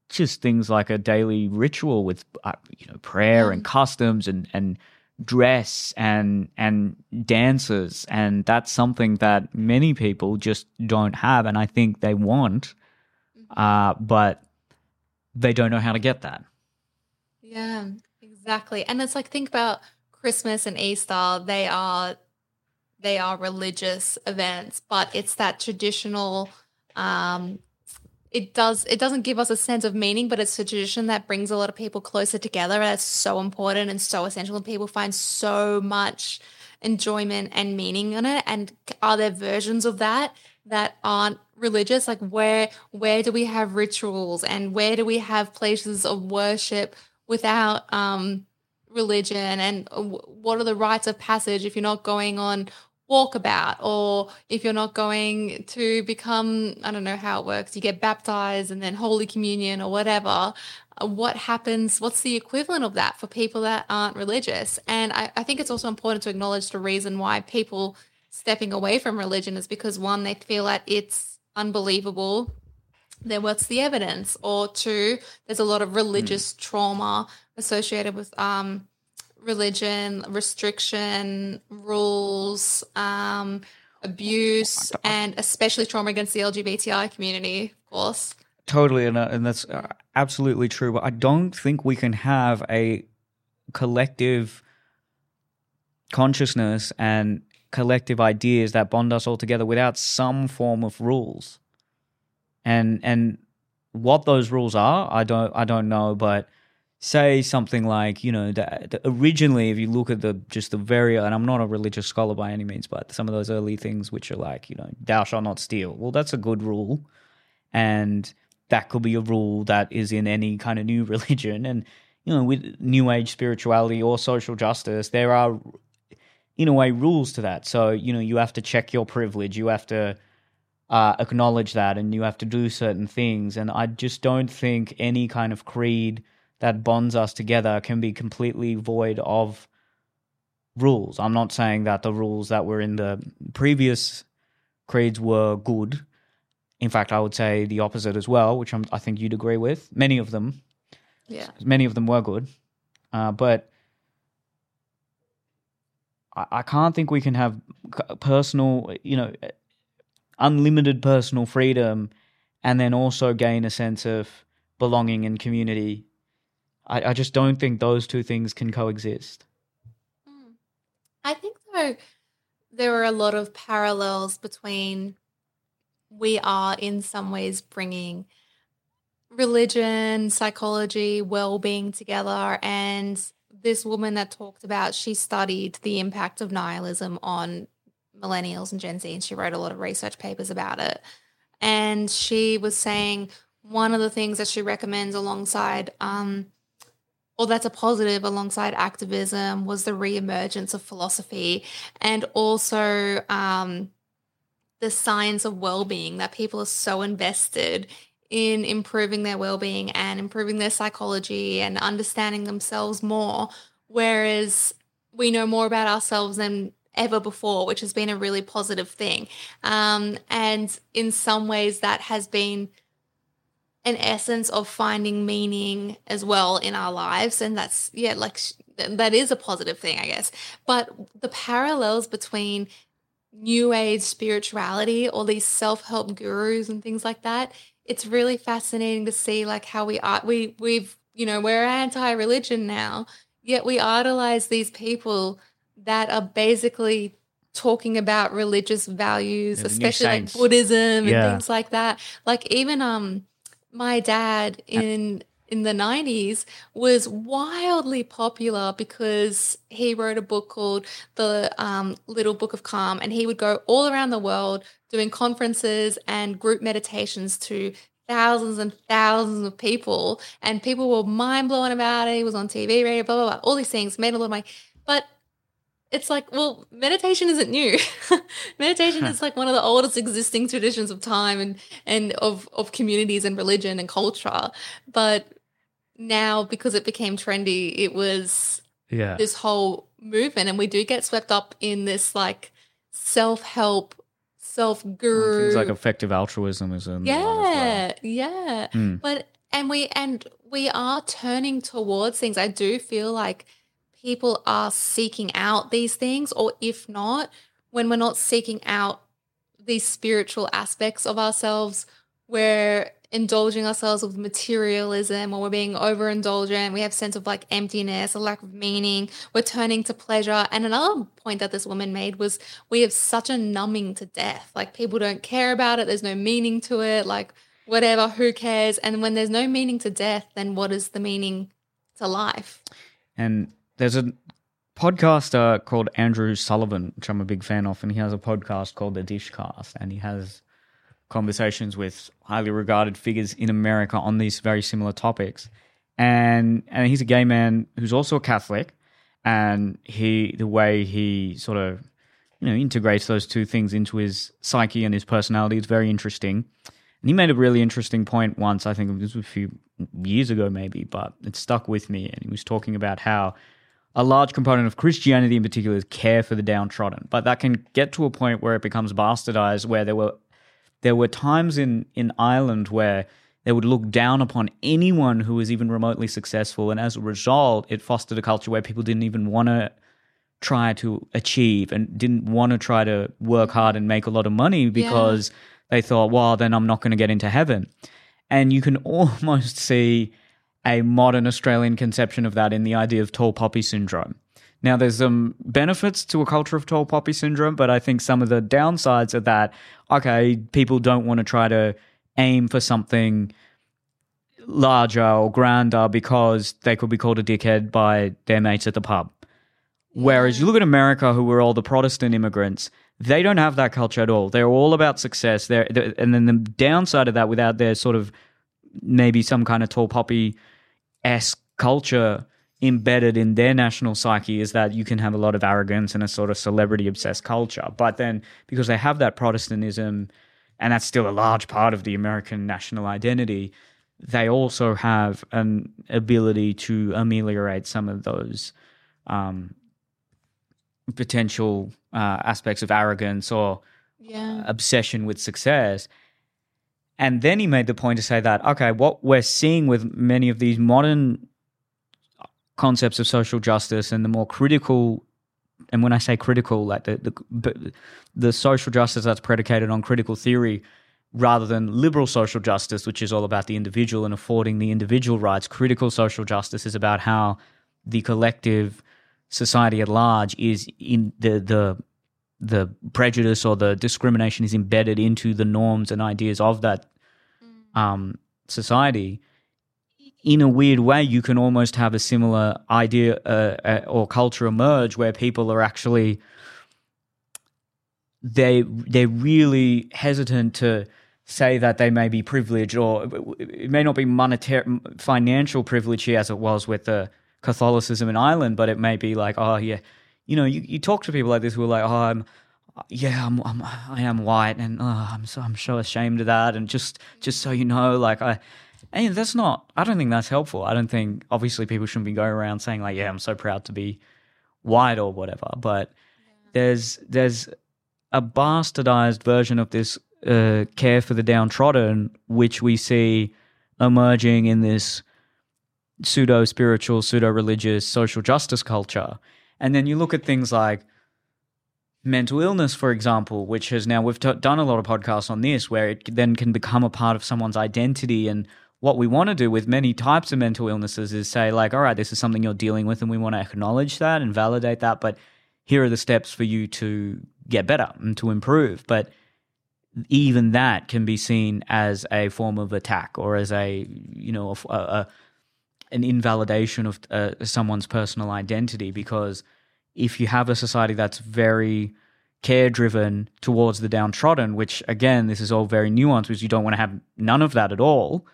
just things like a daily ritual with uh, you know prayer Yeah. and customs and and dress and and dances. And that's something that many people just don't have. And I think they want uh but they don't know how to get that. Yeah, exactly. And it's like think about Christmas and Easter, they are they are religious events, but it's that traditional um it does it doesn't give us a sense of meaning, but it's a tradition that brings a lot of people closer together. And that's so important and so essential and people find so much enjoyment and meaning in it. And are there versions of that that aren't religious? Like where where do we have rituals and where do we have places of worship without um religion and uh, what are the rites of passage if you're not going on walkabout or if you're not going to become i don't know how it works you get baptized and then holy communion or whatever Uh, what happens what's the equivalent of that for people that aren't religious? And I, I think it's also important to acknowledge the reason why people stepping away from religion is because one they feel that it's unbelievable then what's the evidence? Or two there's a lot of religious trauma associated with um religion restriction rules um abuse and especially trauma against the lgbti community of course. Totally and, uh, and that's uh, absolutely true but I don't think we can have a collective consciousness and collective ideas that bond us all together without some form of rules. And and what those rules are i don't i don't know but say something like you know the, originally if you look at the just the very and i'm not a religious scholar by any means but some of those early things which are like you know thou shalt not steal well that's a good rule. And that could be a rule that is in any kind of new religion. And you know with new age spirituality or social justice there are in a way rules to that. So you know you have to check your privilege. You have to uh, acknowledge that and you have to do certain things. And i just don't think any kind of creed that bonds us together can be completely void of rules. I'm not saying that the rules that were in the previous creeds were good. In fact i would say the opposite as well which I'm, i think you'd agree with. Many of them. Yeah. Many of them were good. Uh, but I, I can't think we can have personal you know unlimited personal freedom and then also gain a sense of belonging and community I, I just don't think those two things can coexist Mm. I think though there are a lot of parallels between we are in some ways bringing religion, psychology, well-being together and this woman that talked about she studied the impact of nihilism on millennials and Gen Z and she wrote a lot of research papers about it. And she was saying one of the things that she recommends alongside um or that's a positive alongside activism was the reemergence of philosophy and also um, the science of well-being that people are so invested in improving their well-being and improving their psychology and understanding themselves more. Whereas we know more about ourselves than ever before which has been a really positive thing. Um, and in some ways that has been an essence of finding meaning as well in our lives. And that's yeah like that is a positive thing i guess. But the parallels between new age spirituality or these self-help gurus and things like that it's really fascinating to see like how we are we we've you know we're anti-religion now yet we idolize these people that are basically talking about religious values Yeah, especially like buddhism and things like that. Like even um my dad in in the 90s was wildly popular because he wrote a book called the um, little book of calm and he would go all around the world doing conferences and group meditations to thousands and thousands of people and people were mind blown about it. He was on tv radio blah blah blah all these things made a lot of money. But it's like, well, meditation isn't new. meditation is like one of the oldest existing traditions of time and and of of communities and religion and culture. But now, because it became trendy, it was Yeah. this whole movement and we do get swept up in this like self-help self-guru Things like effective altruism is in as well. yeah yeah Mm. but and we and we are turning towards things i do feel like people are seeking out these things or if not when we're not seeking out these spiritual aspects of ourselves we're indulging ourselves with materialism or we're being overindulgent we have sense of like emptiness a lack of meaning we're turning to pleasure. And another point that this woman made was we have such a numbing to death. Like people don't care about it. There's no meaning to it. Like whatever who cares? And when there's no meaning to death then what is the meaning to life? And there's a podcaster called Andrew Sullivan, which I'm a big fan of, and he has a podcast called The Dishcast, and he has conversations with highly regarded figures in America on these very similar topics. And and he's a gay man who's also a Catholic, and he the way he sort of you know integrates those two things into his psyche and his personality is very interesting. And he made a really interesting point once, I think it was a few years ago maybe, but it stuck with me. And he was talking about how a large component of Christianity in particular is care for the downtrodden. But that can get to a point where it becomes bastardized, where there were there were times in, in Ireland where they would look down upon anyone who was even remotely successful. And as a result, it fostered a culture where people didn't even want to try to achieve and didn't want to try to work hard and make a lot of money because they thought, well, then I'm not going to get into heaven. And you can almost see a modern Australian conception of that in the idea of tall poppy syndrome. Now, there's some benefits to a culture of tall poppy syndrome, but I think some of the downsides are that, okay, people don't want to try to aim for something larger or grander because they could be called a dickhead by their mates at the pub. Whereas you look at America, who were all the Protestant immigrants, they don't have that culture at all. They're all about success. They're, and then the downside of that, without their sort of maybe some kind of tall poppy esque culture embedded in their national psyche, is that you can have a lot of arrogance and a sort of celebrity obsessed culture. But then because they have that Protestantism, and that's still a large part of the American national identity, they also have an ability to ameliorate some of those um, potential uh, aspects of arrogance or yeah obsession with success. And then he made the point to say that, okay, what we're seeing with many of these modern concepts of social justice and the more critical, and when I say critical, like the, the, the social justice that's predicated on critical theory rather than liberal social justice, which is all about the individual and affording the individual rights, critical social justice is about how the collective society at large is in the, the the prejudice or the discrimination is embedded into the norms and ideas of that um, society. In a weird way, you can almost have a similar idea uh, uh, or culture emerge where people are actually they they're really hesitant to say that they may be privileged or it may not be monetary financial privilege here as it was with the Catholicism in Ireland, but it may be like, oh yeah, you know, you, you talk to people like this who are like, oh, I'm, yeah, I'm, I'm I am white, and oh, I'm so I'm so ashamed of that, and just just so you know, like I, and that's not. I don't think that's helpful. I don't think obviously people shouldn't be going around saying like, yeah, I'm so proud to be white or whatever. But there's there's a bastardized version of this uh, care for the downtrodden, which we see emerging in this pseudo spiritual, pseudo religious social justice culture. And then you look at things like mental illness, for example, which has now, we've t- done a lot of podcasts on this, where it then can become a part of someone's identity. And what we want to do with many types of mental illnesses is say, like, all right, this is something you're dealing with, and we want to acknowledge that and validate that. But here are the steps for you to get better and to improve. But even that can be seen as a form of attack or as a, you know, a, a an invalidation of uh, someone's personal identity because if you have a society that's very care driven towards the downtrodden which again this is all very nuanced because you don't want to have none of that at all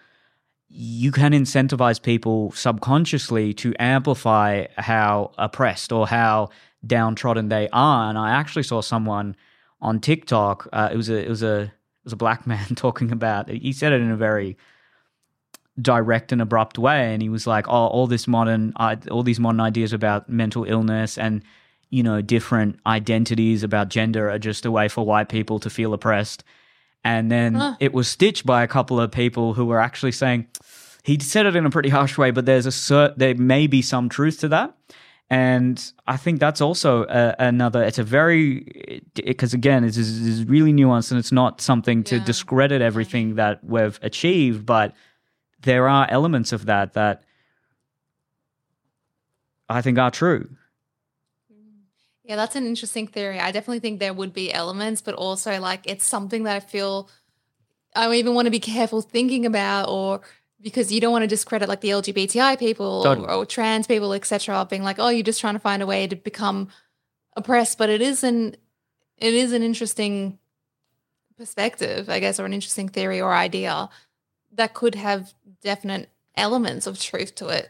you can incentivize people subconsciously to amplify how oppressed or how downtrodden they are. And i actually saw someone on tiktok uh, it was a it was a it was a black man talking about he said it in a very direct and abrupt way and he was like oh all this modern all these modern ideas about mental illness and you know different identities about gender are just a way for white people to feel oppressed and then Huh. it was stitched by a couple of people who were actually saying he said it in a pretty harsh way but there's a cert there may be some truth to that and I think that's also a, another. It's a very because again, it's, it's really nuanced and it's not something to Yeah. discredit everything that we've achieved, but there are elements of that that I think are true. Mm-hmm. Yeah, that's an interesting theory. I definitely think there would be elements, but also like it's something that I feel I even want to be careful thinking about or because you don't want to discredit like the LGBTI people or, or trans people, etc., being like, oh, you're just trying to find a way to become oppressed. But it is an it is an interesting perspective, I guess, or an interesting theory or idea that could have definite elements of truth to it.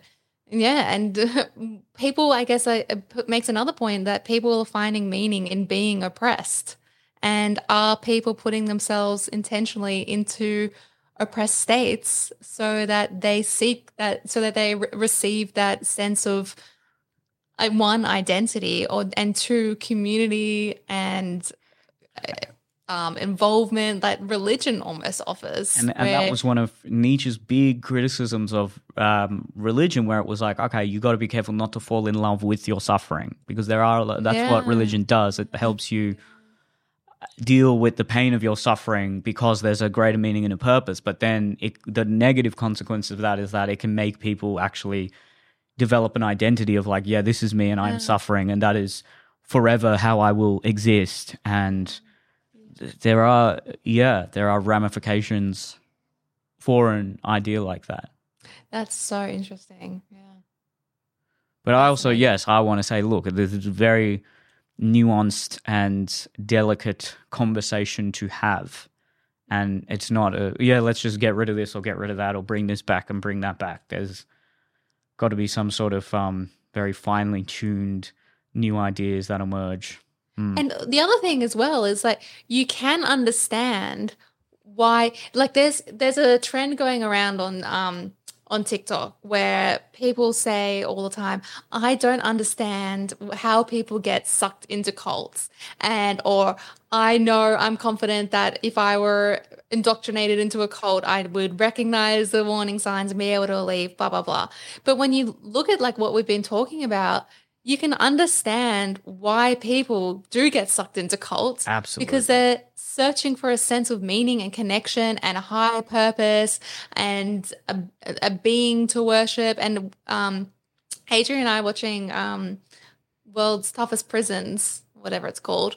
Yeah, and people, I guess, I, makes another point that people are finding meaning in being oppressed, and are people putting themselves intentionally into oppressed states so that they seek that, so that they re- receive that sense of uh, one identity, or and two community and uh, um, involvement that religion almost offers. And, and where- that was one of Nietzsche's big criticisms of um, religion, where it was like, okay, you got to be careful not to fall in love with your suffering because there are that's what religion does. It helps you deal with the pain of your suffering because there's a greater meaning and a purpose. But then it, the negative consequence of that is that it can make people actually develop an identity of like, yeah, this is me and I'm suffering, and that is forever how I will exist. And there are, yeah, there are ramifications for an idea like that. that's so interesting. Yeah. But I also, yes, I want to say, look, this is a very nuanced and delicate conversation to have. And it's not a, yeah, let's just get rid of this or get rid of that or bring this back and bring that back. There's got to be some sort of um, very finely tuned new ideas that emerge. Mm. And the other thing as well is like you can understand why like there's there's a trend going around on um on TikTok where people say all the time, I don't understand how people get sucked into cults. And, or I know I'm confident that if I were indoctrinated into a cult, I would recognize the warning signs and be able to leave, blah, blah, blah. But when you look at like what we've been talking about, you can understand why people do get sucked into cults. Absolutely. Because they're searching for a sense of meaning and connection and a higher purpose and a, a being to worship. And um, Adrian and I watching um, World's Toughest Prisons, whatever it's called.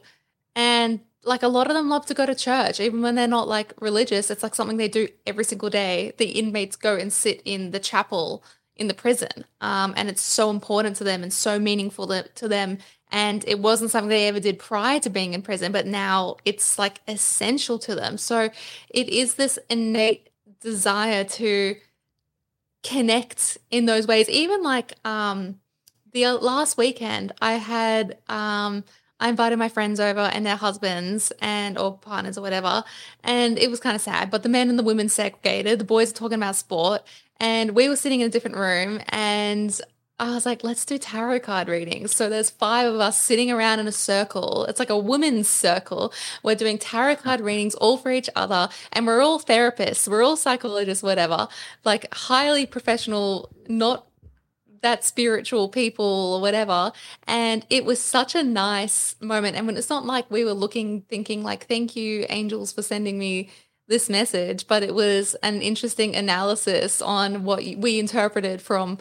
And like a lot of them love to go to church, even when they're not like religious. It's like something they do every single day. The inmates go and sit in the chapel in the prison. Um, and it's so important to them and so meaningful to, them. And it wasn't something they ever did prior to being in prison, but now it's like essential to them. So it is this innate desire to connect in those ways. Even like um, the last weekend, I had um, I invited my friends over and their husbands and or partners or whatever, and it was kind of sad. But the men and the women segregated. The boys are talking about sport, and we were sitting in a different room, and I was like, let's do tarot card readings. So there's five of us sitting around in a circle. It's like a women's circle. We're doing tarot card readings all for each other. And we're all therapists. We're all psychologists, whatever. Like highly professional, not that spiritual people or whatever. And it was such a nice moment. And when it's not like we were looking, thinking like, thank you, angels, for sending me this message, but it was an interesting analysis on what we interpreted from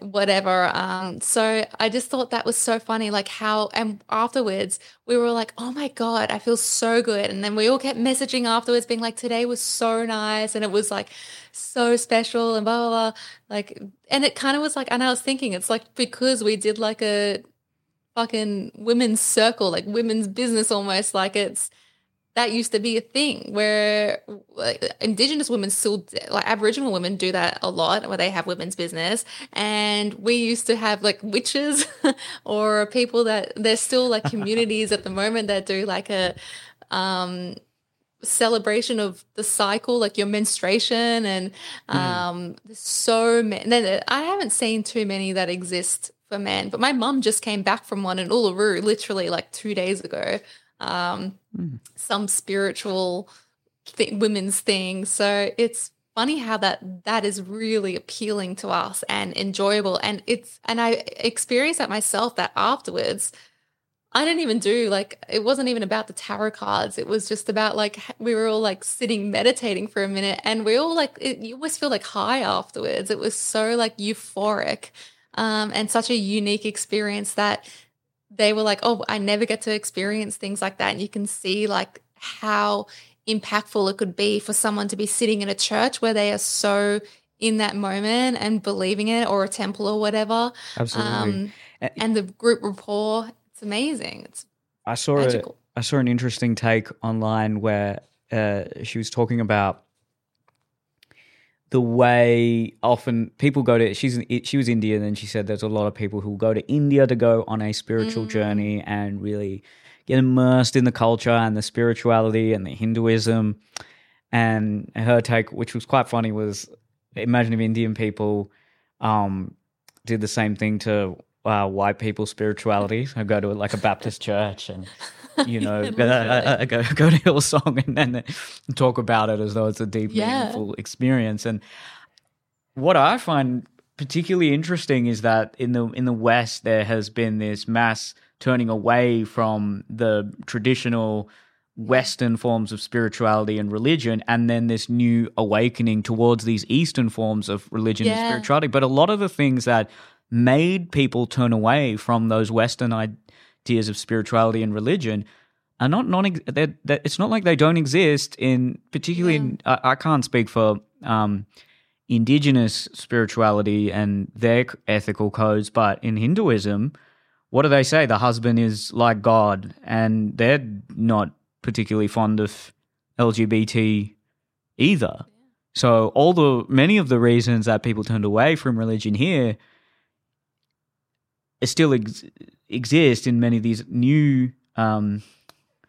whatever. Um, so I just thought that was so funny, like how, and afterwards we were like, oh my God, I feel so good. And then we all kept messaging afterwards, being like, today was so nice. And it was like so special and blah, blah, blah. Like, and it kind of was like, and I was thinking, it's like because we did like a fucking women's circle, like women's business almost, like it's, that used to be a thing where like, indigenous women still like aboriginal women do that a lot where they have women's business and we used to have like witches or people that there's still like communities at the moment that do like a um celebration of the cycle, like your menstruation, and Mm. um, there's so many. I haven't seen too many that exist for men, but my mum just came back from one in Uluru, literally like two days ago. Um, Mm. Some spiritual th- women's thing. So it's funny how that that is really appealing to us and enjoyable, and it's and I experienced that myself. That afterwards. I didn't even do like it wasn't even about the tarot cards. It was just about like we were all like sitting meditating for a minute, and we all like it, you always feel like high afterwards. It was so like euphoric, um, and such a unique experience that they were like, "Oh, I never get to experience things like that." And you can see like how impactful it could be for someone to be sitting in a church where they are so in that moment and believing it, or a temple or whatever. Absolutely. Um, and the group rapport, it's amazing. It's I saw a. I saw an interesting take online where uh, she was talking about the way often people go to she's she was Indian and she said there's a lot of people who go to India to go on a spiritual Mm. journey and really get immersed in the culture and the spirituality and the Hinduism and her take which was quite funny was imagine if Indian people um, did the same thing to uh, white people's spirituality so go to like a Baptist church and you know, Yeah, go, uh, go, go to Hillsong and then talk about it as though it's a deep, Yeah. meaningful experience. And what I find particularly interesting is that in the in the West there has been this mass turning away from the traditional Western forms of spirituality and religion, and then this new awakening towards these Eastern forms of religion and spirituality. But a lot of the things that made people turn away from those Western ideas of spirituality and religion are not non. They're, they're, it's not like they don't exist in particularly. In, I, I can't speak for um, indigenous spirituality and their ethical codes, but in Hinduism, what do they say? The husband is like God, and they're not particularly fond of LGBT either. So all the many of the reasons that people turned away from religion here still ex- exist in many of these new um,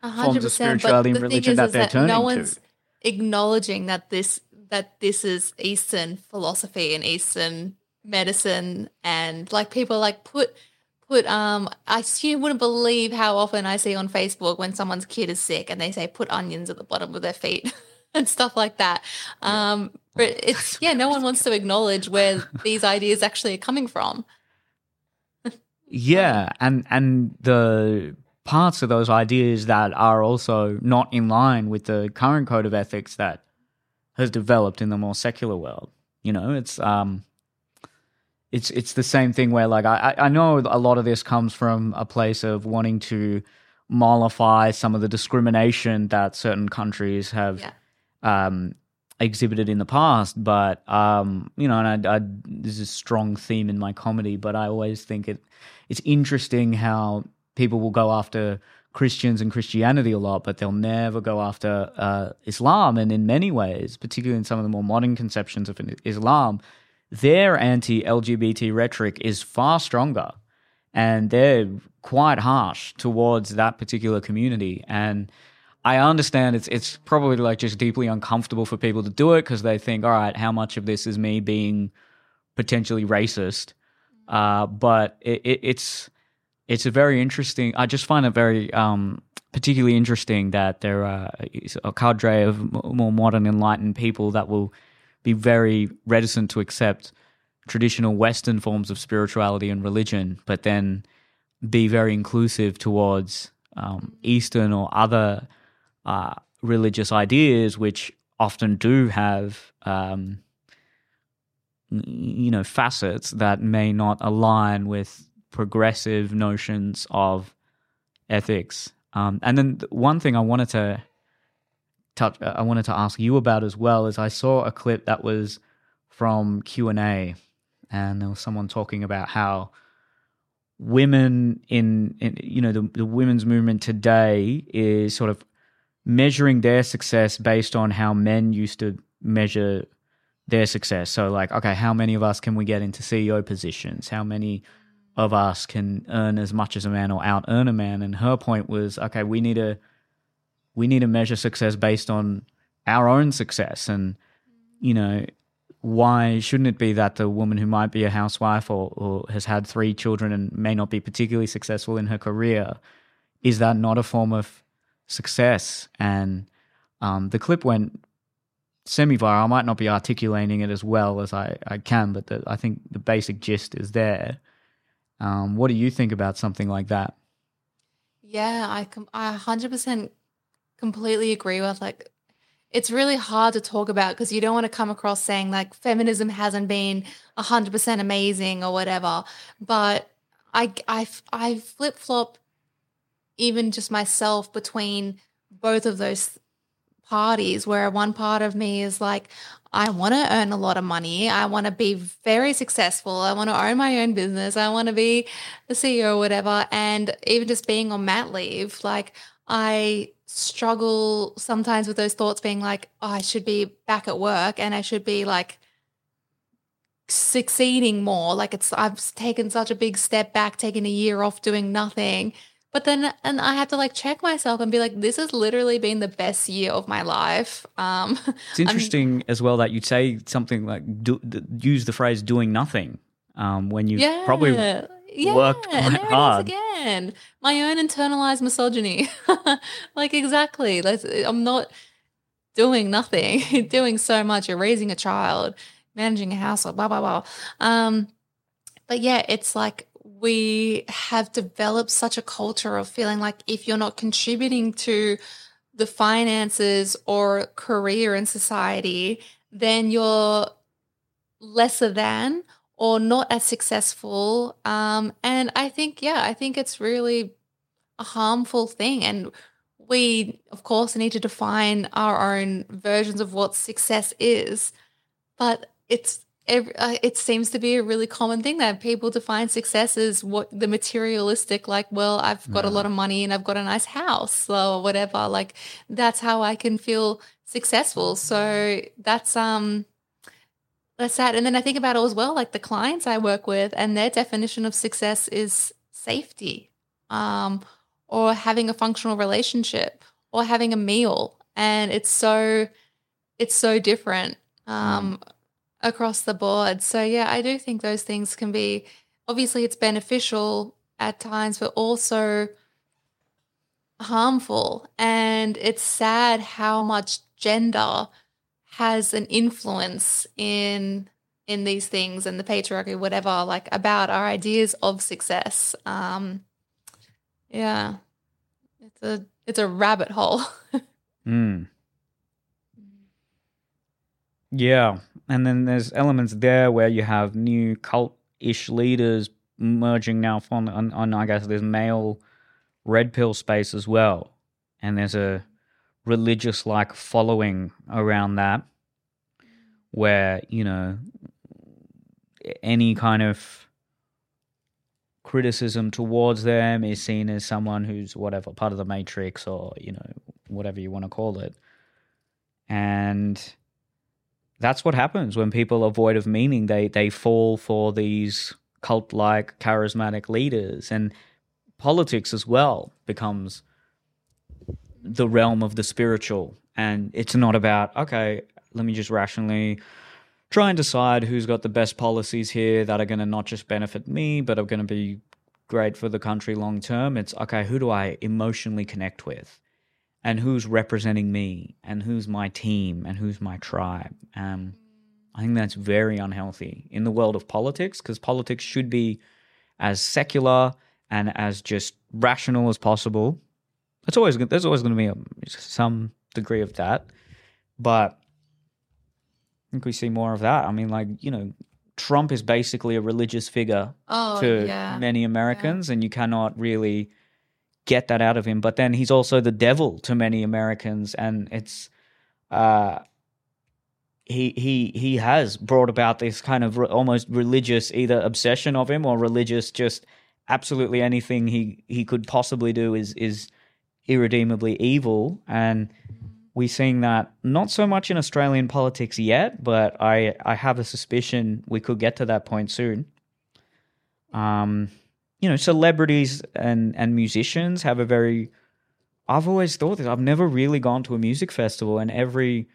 forms of spirituality and religion is, that is they're that turning no to. one's acknowledging that this that this is Eastern philosophy and Eastern medicine, and like people like put put um. I you wouldn't believe how often I see on Facebook when someone's kid is sick and they say put onions at the bottom of their feet. And stuff like that. Um, but it's yeah, no one wants to acknowledge where these ideas actually are coming from. Yeah, and and the parts of those ideas that are also not in line with the current code of ethics that has developed in the more secular world. You know, it's um it's it's the same thing where like I I know a lot of this comes from a place of wanting to mollify some of the discrimination that certain countries have Yeah. um, exhibited in the past. But um, you know, and I, I, this is a strong theme in my comedy. But I always think it it's interesting how people will go after Christians and Christianity a lot, but they'll never go after uh, Islam. And in many ways, particularly in some of the more modern conceptions of Islam, their anti-LGBT rhetoric is far stronger, and they're quite harsh towards that particular community. And I understand it's it's probably like just deeply uncomfortable for people to do it because they think, all right, how much of this is me being potentially racist? Uh, but it, it, it's it's a very interesting. I just find it very um, particularly interesting that there are a cadre of more modern, enlightened people that will be very reticent to accept traditional Western forms of spirituality and religion, but then be very inclusive towards um, Eastern or other uh, religious ideas, which often do have, um, you know, facets that may not align with progressive notions of ethics. Um, and then one thing I wanted to touch, uh, I wanted to ask you about as well is I saw a clip that was from Q and A, and there was someone talking about how women in, in you know the, the women's movement today is sort of measuring their success based on how men used to measure their success. So, like, okay, how many of us can we get into CEO positions? How many of us can earn as much as a man or out earn a man? And her point was, okay, we need to we need to measure success based on our own success and you know why shouldn't it be that the woman who might be a housewife or, or has had three children and may not be particularly successful in her career is that not a form of success. And um, the clip went semi-viral. I might not be articulating it as well as i, I can but the, i think the basic gist is there. Um, what do you think about something like that? Yeah, I com- I 100% completely agree with like it's really hard to talk about because you don't want to come across saying like feminism hasn't been 100% amazing or whatever. But I I I flip-flop even just myself between both of those parties where one part of me is like I want to earn a lot of money. I want to be very successful. I want to own my own business. I want to be the CEO or whatever. And even just being on mat leave, like I struggle sometimes with those thoughts being like, oh, I should be back at work and I should be like succeeding more. Like it's I've taken such a big step back, taking a year off doing nothing. But then and I have to like check myself and be like, this has literally been the best year of my life. Um It's interesting as well that you'd say something like do, use the phrase "doing nothing" um, when you yeah. probably yeah, worked quite hard. It is again. My own internalized misogyny. like exactly. Like, I'm not doing nothing, doing so much. You're raising a child, managing a household, blah blah blah. Um, but yeah, it's like we have developed such a culture of feeling like if you're not contributing to the finances or career in society, then you're lesser than or not as successful. Um, and I think, yeah, I think it's really a harmful thing. And we, of course, need to define our own versions of what success is. But it's ev- uh, it seems to be a really common thing that people define success as what the materialistic, like, well, I've got a lot of money and I've got a nice house or whatever. Like that's how I can feel successful. So that's um that's sad. And then I think about it as well, like the clients I work with, and their definition of success is safety, um, or having a functional relationship, or having a meal. And it's so, it's so different um, across the board. So yeah, I do think those things can be. Obviously, it's beneficial at times, but also harmful. And it's sad how much gender has an influence in in these things and the patriarchy whatever like about our ideas of success um yeah it's a it's a rabbit hole Mm. Yeah, and then there's elements there where you have new cult-ish leaders merging now on, on, on I guess there's male red pill space as well, and there's a religious like following around that, where you know any kind of criticism towards them is seen as someone who's whatever part of the matrix or you know whatever you want to call it. And that's what happens when people are void of meaning. They they fall for these cult like charismatic leaders. And politics as well becomes the realm of the spiritual. And it's not about okay let me just rationally try and decide who's got the best policies here that are going to not just benefit me but are going to be great for the country long term. It's okay who do i emotionally connect with and who's representing me and who's my team and who's my tribe. Um, i think that's very unhealthy in the world of politics because politics should be as secular and as just rational as possible. It's always there's always going to be a, some degree of that but I think we see more of that. I mean, like, you know, Trump is basically a religious figure oh to yeah. many Americans, and you cannot really get that out of him. But then he's also the devil to many Americans, and it's uh, he he he has brought about this kind of re- almost religious either obsession of him or religious just absolutely anything he he could possibly do is is irredeemably evil and we're seeing that not so much in Australian politics yet, but I, I have a suspicion we could get to that point soon. Um, you know, celebrities and, and musicians have a very I've always thought this. I've never really gone to a music festival, and every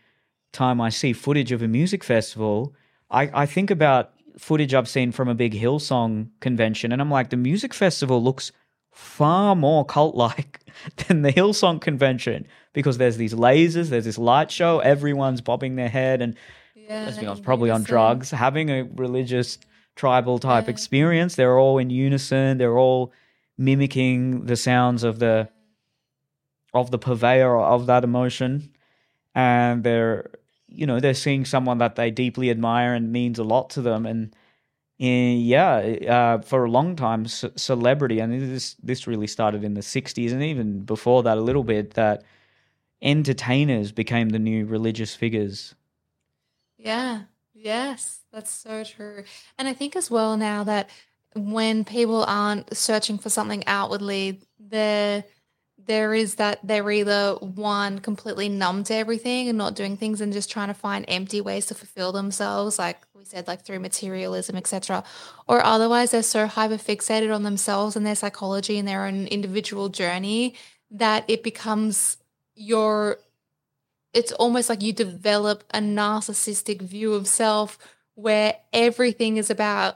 time I see footage of a music festival, I, I think about footage I've seen from a big Hillsong convention, and I'm like, the music festival looks far more cult like than the Hillsong convention because there's these lasers, there's this light show, everyone's bobbing their head, and Yeah, let's be honest, probably on drugs, having a religious tribal type Yeah. experience. They're all in unison. They're all mimicking the sounds of the of the purveyor of that emotion, and they're you know they're seeing someone that they deeply admire and means a lot to them. And eh, yeah, uh, for a long time, c- celebrity, and this this really started in the '60s, and even before that a little bit that entertainers became the new religious figures. Yeah. Yes, that's so true. And I think as well now that when people aren't searching for something outwardly, there there is that they're either one completely numb to everything and not doing things and just trying to find empty ways to fulfill themselves, like we said, like through materialism, etc. Or otherwise they're so hyper fixated on themselves and their psychology and their own individual journey that it becomes your it's almost like you develop a narcissistic view of self where everything is about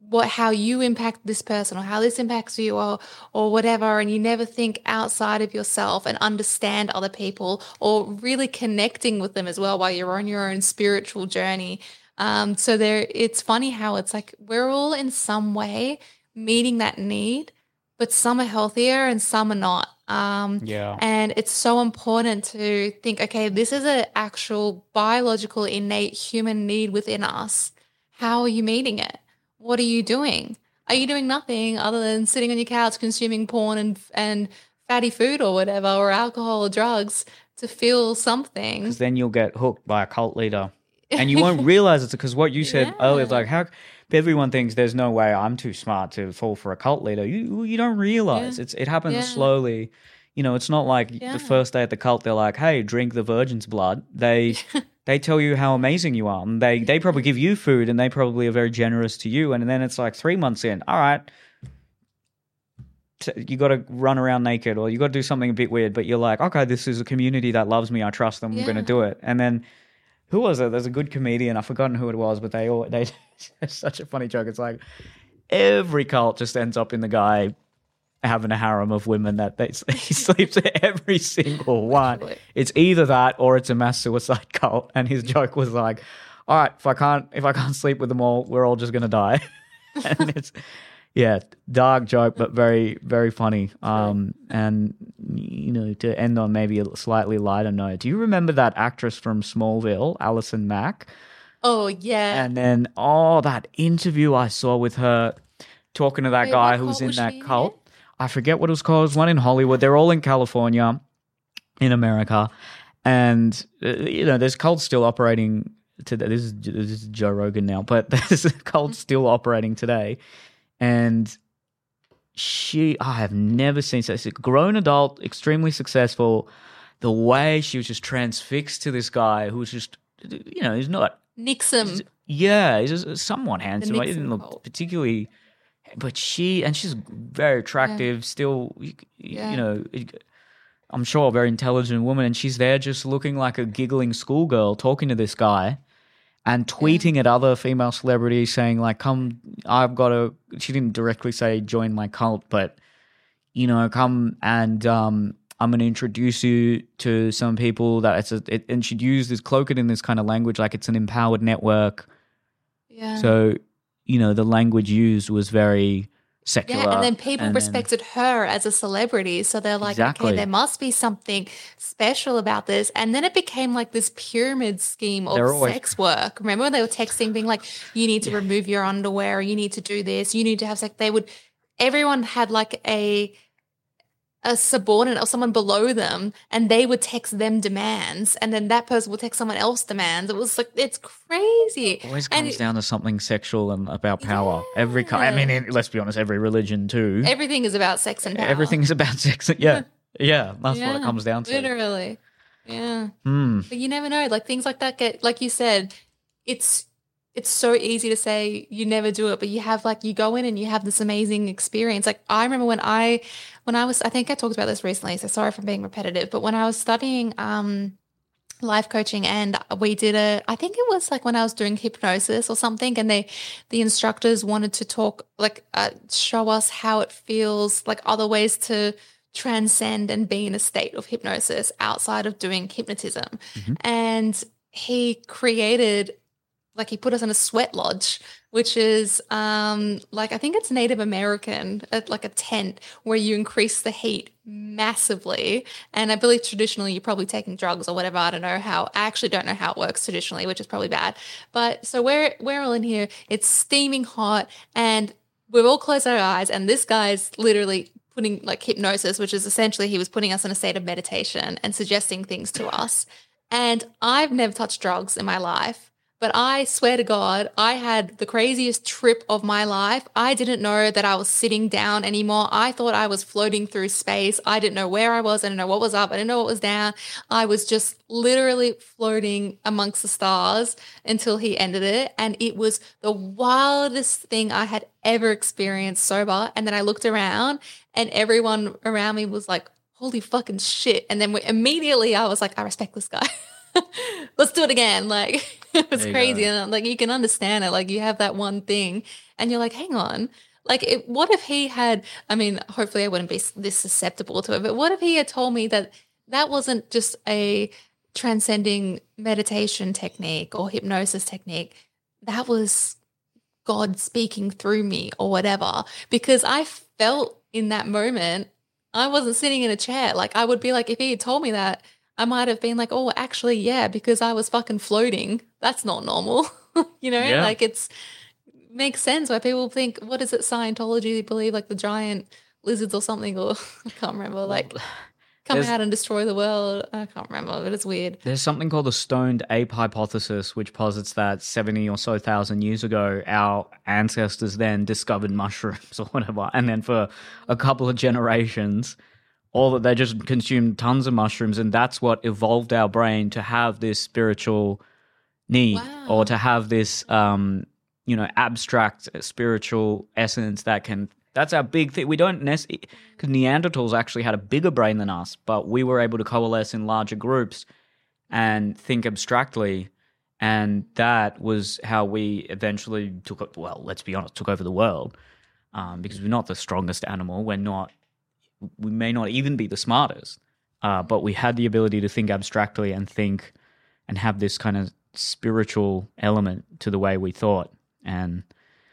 what how you impact this person or how this impacts you or or whatever and you never think outside of yourself and understand other people or really connecting with them as well while you're on your own spiritual journey. Um so there it's funny how it's like we're all in some way meeting that need but some are healthier and some are not um Yeah. and it's so important to think, okay, this is an actual biological, innate human need within us. How are you meeting it? What are you doing? Are you doing nothing other than sitting on your couch consuming porn and and fatty food or whatever, or alcohol or drugs to feel something? because then you'll get hooked by a cult leader and you won't realize it's because what you said earlier is like how everyone thinks there's no way i'm too smart to fall for a cult leader you you don't realize Yeah. it's it happens Yeah. slowly you know it's not like Yeah. the first day at the cult they're like hey drink the virgin's blood they they tell you how amazing you are and they they probably give you food and they probably are very generous to you and then it's like three months in all right you got to run around naked or you got to do something a bit weird but you're like okay this is a community that loves me i trust them i'm going to do it and then who was it? There's a good comedian. I've forgotten who it was but they all they such a funny joke. It's like every cult just ends up in the guy having a harem of women that they he sleeps with every single one. It's either that or it's a mass suicide cult. And his joke was like all right if i can't if i can't sleep with them all we're all just going to die. And it's yeah dark joke but very very funny. Um and you know to end on maybe a slightly lighter note do you remember that actress from smallville allison mack? Oh yeah. and then oh that interview i saw with her talking to that Wait, guy what who's in was that cult. again? i forget what it was called. It was one in hollywood. They're all in california in america. And uh, you know there's cults still operating today. This is, this is joe rogan now but there's a cult still operating today and she i have never seen such a grown adult extremely successful the way she was just transfixed to this guy who was just you know he's not Nixon. yeah, he's just somewhat handsome. He didn't look particularly, but she and she's very attractive. Still, you, Yeah. you know, I'm sure a very intelligent woman, and she's there just looking like a giggling schoolgirl talking to this guy. And tweeting at other female celebrities saying like, "Come, I've got to." She didn't directly say join my cult, but you know, come and um, I'm going to introduce you to some people that it's a, it, and she'd use this cloak it in this kind of language like it's an empowered network. Yeah. So, you know, the language used was very secular. Yeah, and then people and then- respected her as a celebrity. So they're like, Exactly. okay, there must be something special about this. And then it became like this pyramid scheme of always- sex work. Remember when they were texting, being like, you need to remove your underwear, you need to do this, you need to have sex. They would, everyone had like a, a subordinate or someone below them, and they would text them demands, and then that person would text someone else demands. It was like it's crazy. always and comes it- down to something sexual and about power. Every kind, I mean, let's be honest, every religion too. Everything is about sex and power. Everything is about sex. Yeah, yeah, that's what it comes down to. Literally. Yeah. Hmm. But you never know. Like things like that get like you said, it's it's so easy to say you never do it, but you have like you go in and you have this amazing experience. Like I remember when I when I was I think I talked about this recently, so sorry for being repetitive, but when I was studying um life coaching and we did a I think it was like when I was doing hypnosis or something and they the instructors wanted to talk like uh, show us how it feels like other ways to transcend and be in a state of hypnosis outside of doing hypnotism. Mm-hmm. And he created like he put us in a sweat lodge which is um like i think it's native american like a tent where you increase the heat massively. And i believe traditionally you're probably taking drugs or whatever. I don't know how i actually don't know how it works traditionally which is probably bad. But so we're we're all in here. It's steaming hot and we've all closed our eyes and this guy's literally putting like hypnosis which is essentially he was putting us in a state of meditation and suggesting things to us. And i've never touched drugs in my life but I swear to God, I had the craziest trip of my life. I didn't know that I was sitting down anymore. I thought I was floating through space. I didn't know where I was. I didn't know what was up. I didn't know what was down. I was just literally floating amongst the stars until he ended it. And it was the wildest thing I had ever experienced sober. And then I looked around and everyone around me was like, holy fucking shit. And then we, immediately I was like, I respect this guy. Let's do it again. Like it's crazy. Go. And like you can understand it. Like you have that one thing and you're like, hang on. Like, it, what if he had? I mean, hopefully, I wouldn't be this susceptible to it. But what if he had told me that that wasn't just a transcending meditation technique or hypnosis technique? That was God speaking through me or whatever. Because I felt in that moment, I wasn't sitting in a chair. Like, I would be like, if he had told me that, I might have been like, oh, actually, yeah, because I was fucking floating. That's not normal. you know, yeah. like it's makes sense why people think, what is it, Scientology? They believe like the giant lizards or something, or I can't remember, like come out and destroy the world. I can't remember, but it's weird. There's something called the stoned ape hypothesis, which posits that 70 or so thousand years ago, our ancestors then discovered mushrooms or whatever. And then for a couple of generations, all that they just consumed tons of mushrooms and that's what evolved our brain to have this spiritual need wow. or to have this um you know abstract spiritual essence that can that's our big thing we don't necessarily because neanderthals actually had a bigger brain than us but we were able to coalesce in larger groups and think abstractly and that was how we eventually took well let's be honest took over the world um, because we're not the strongest animal we're not we may not even be the smartest, uh, but we had the ability to think abstractly and think and have this kind of spiritual element to the way we thought. And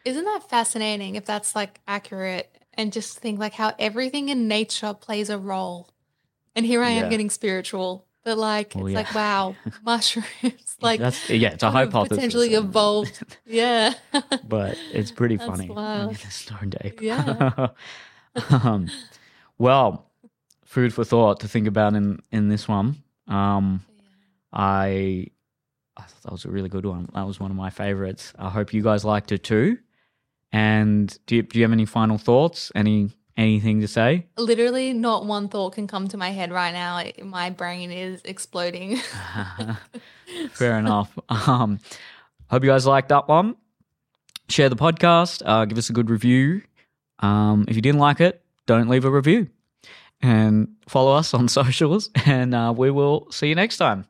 isn't that fascinating if that's like accurate? And just think like how everything in nature plays a role. And here I am getting spiritual, but like well, it's yeah. like wow, mushrooms like that's, yeah, it's a hypothesis potentially evolved. yeah, but it's pretty funny. Wild. I mean, Yeah. um, well, food for thought to think about in in this one. Um, I I thought that was a really good one. That was one of my favorites. I hope you guys liked it too. And do you, do you have any final thoughts? Any anything to say? Literally, not one thought can come to my head right now. My brain is exploding. Fair enough. Um, hope you guys liked that one. Share the podcast. Uh, give us a good review. Um, if you didn't like it, don't leave a review. And follow us on socials, and uh, we will see you next time.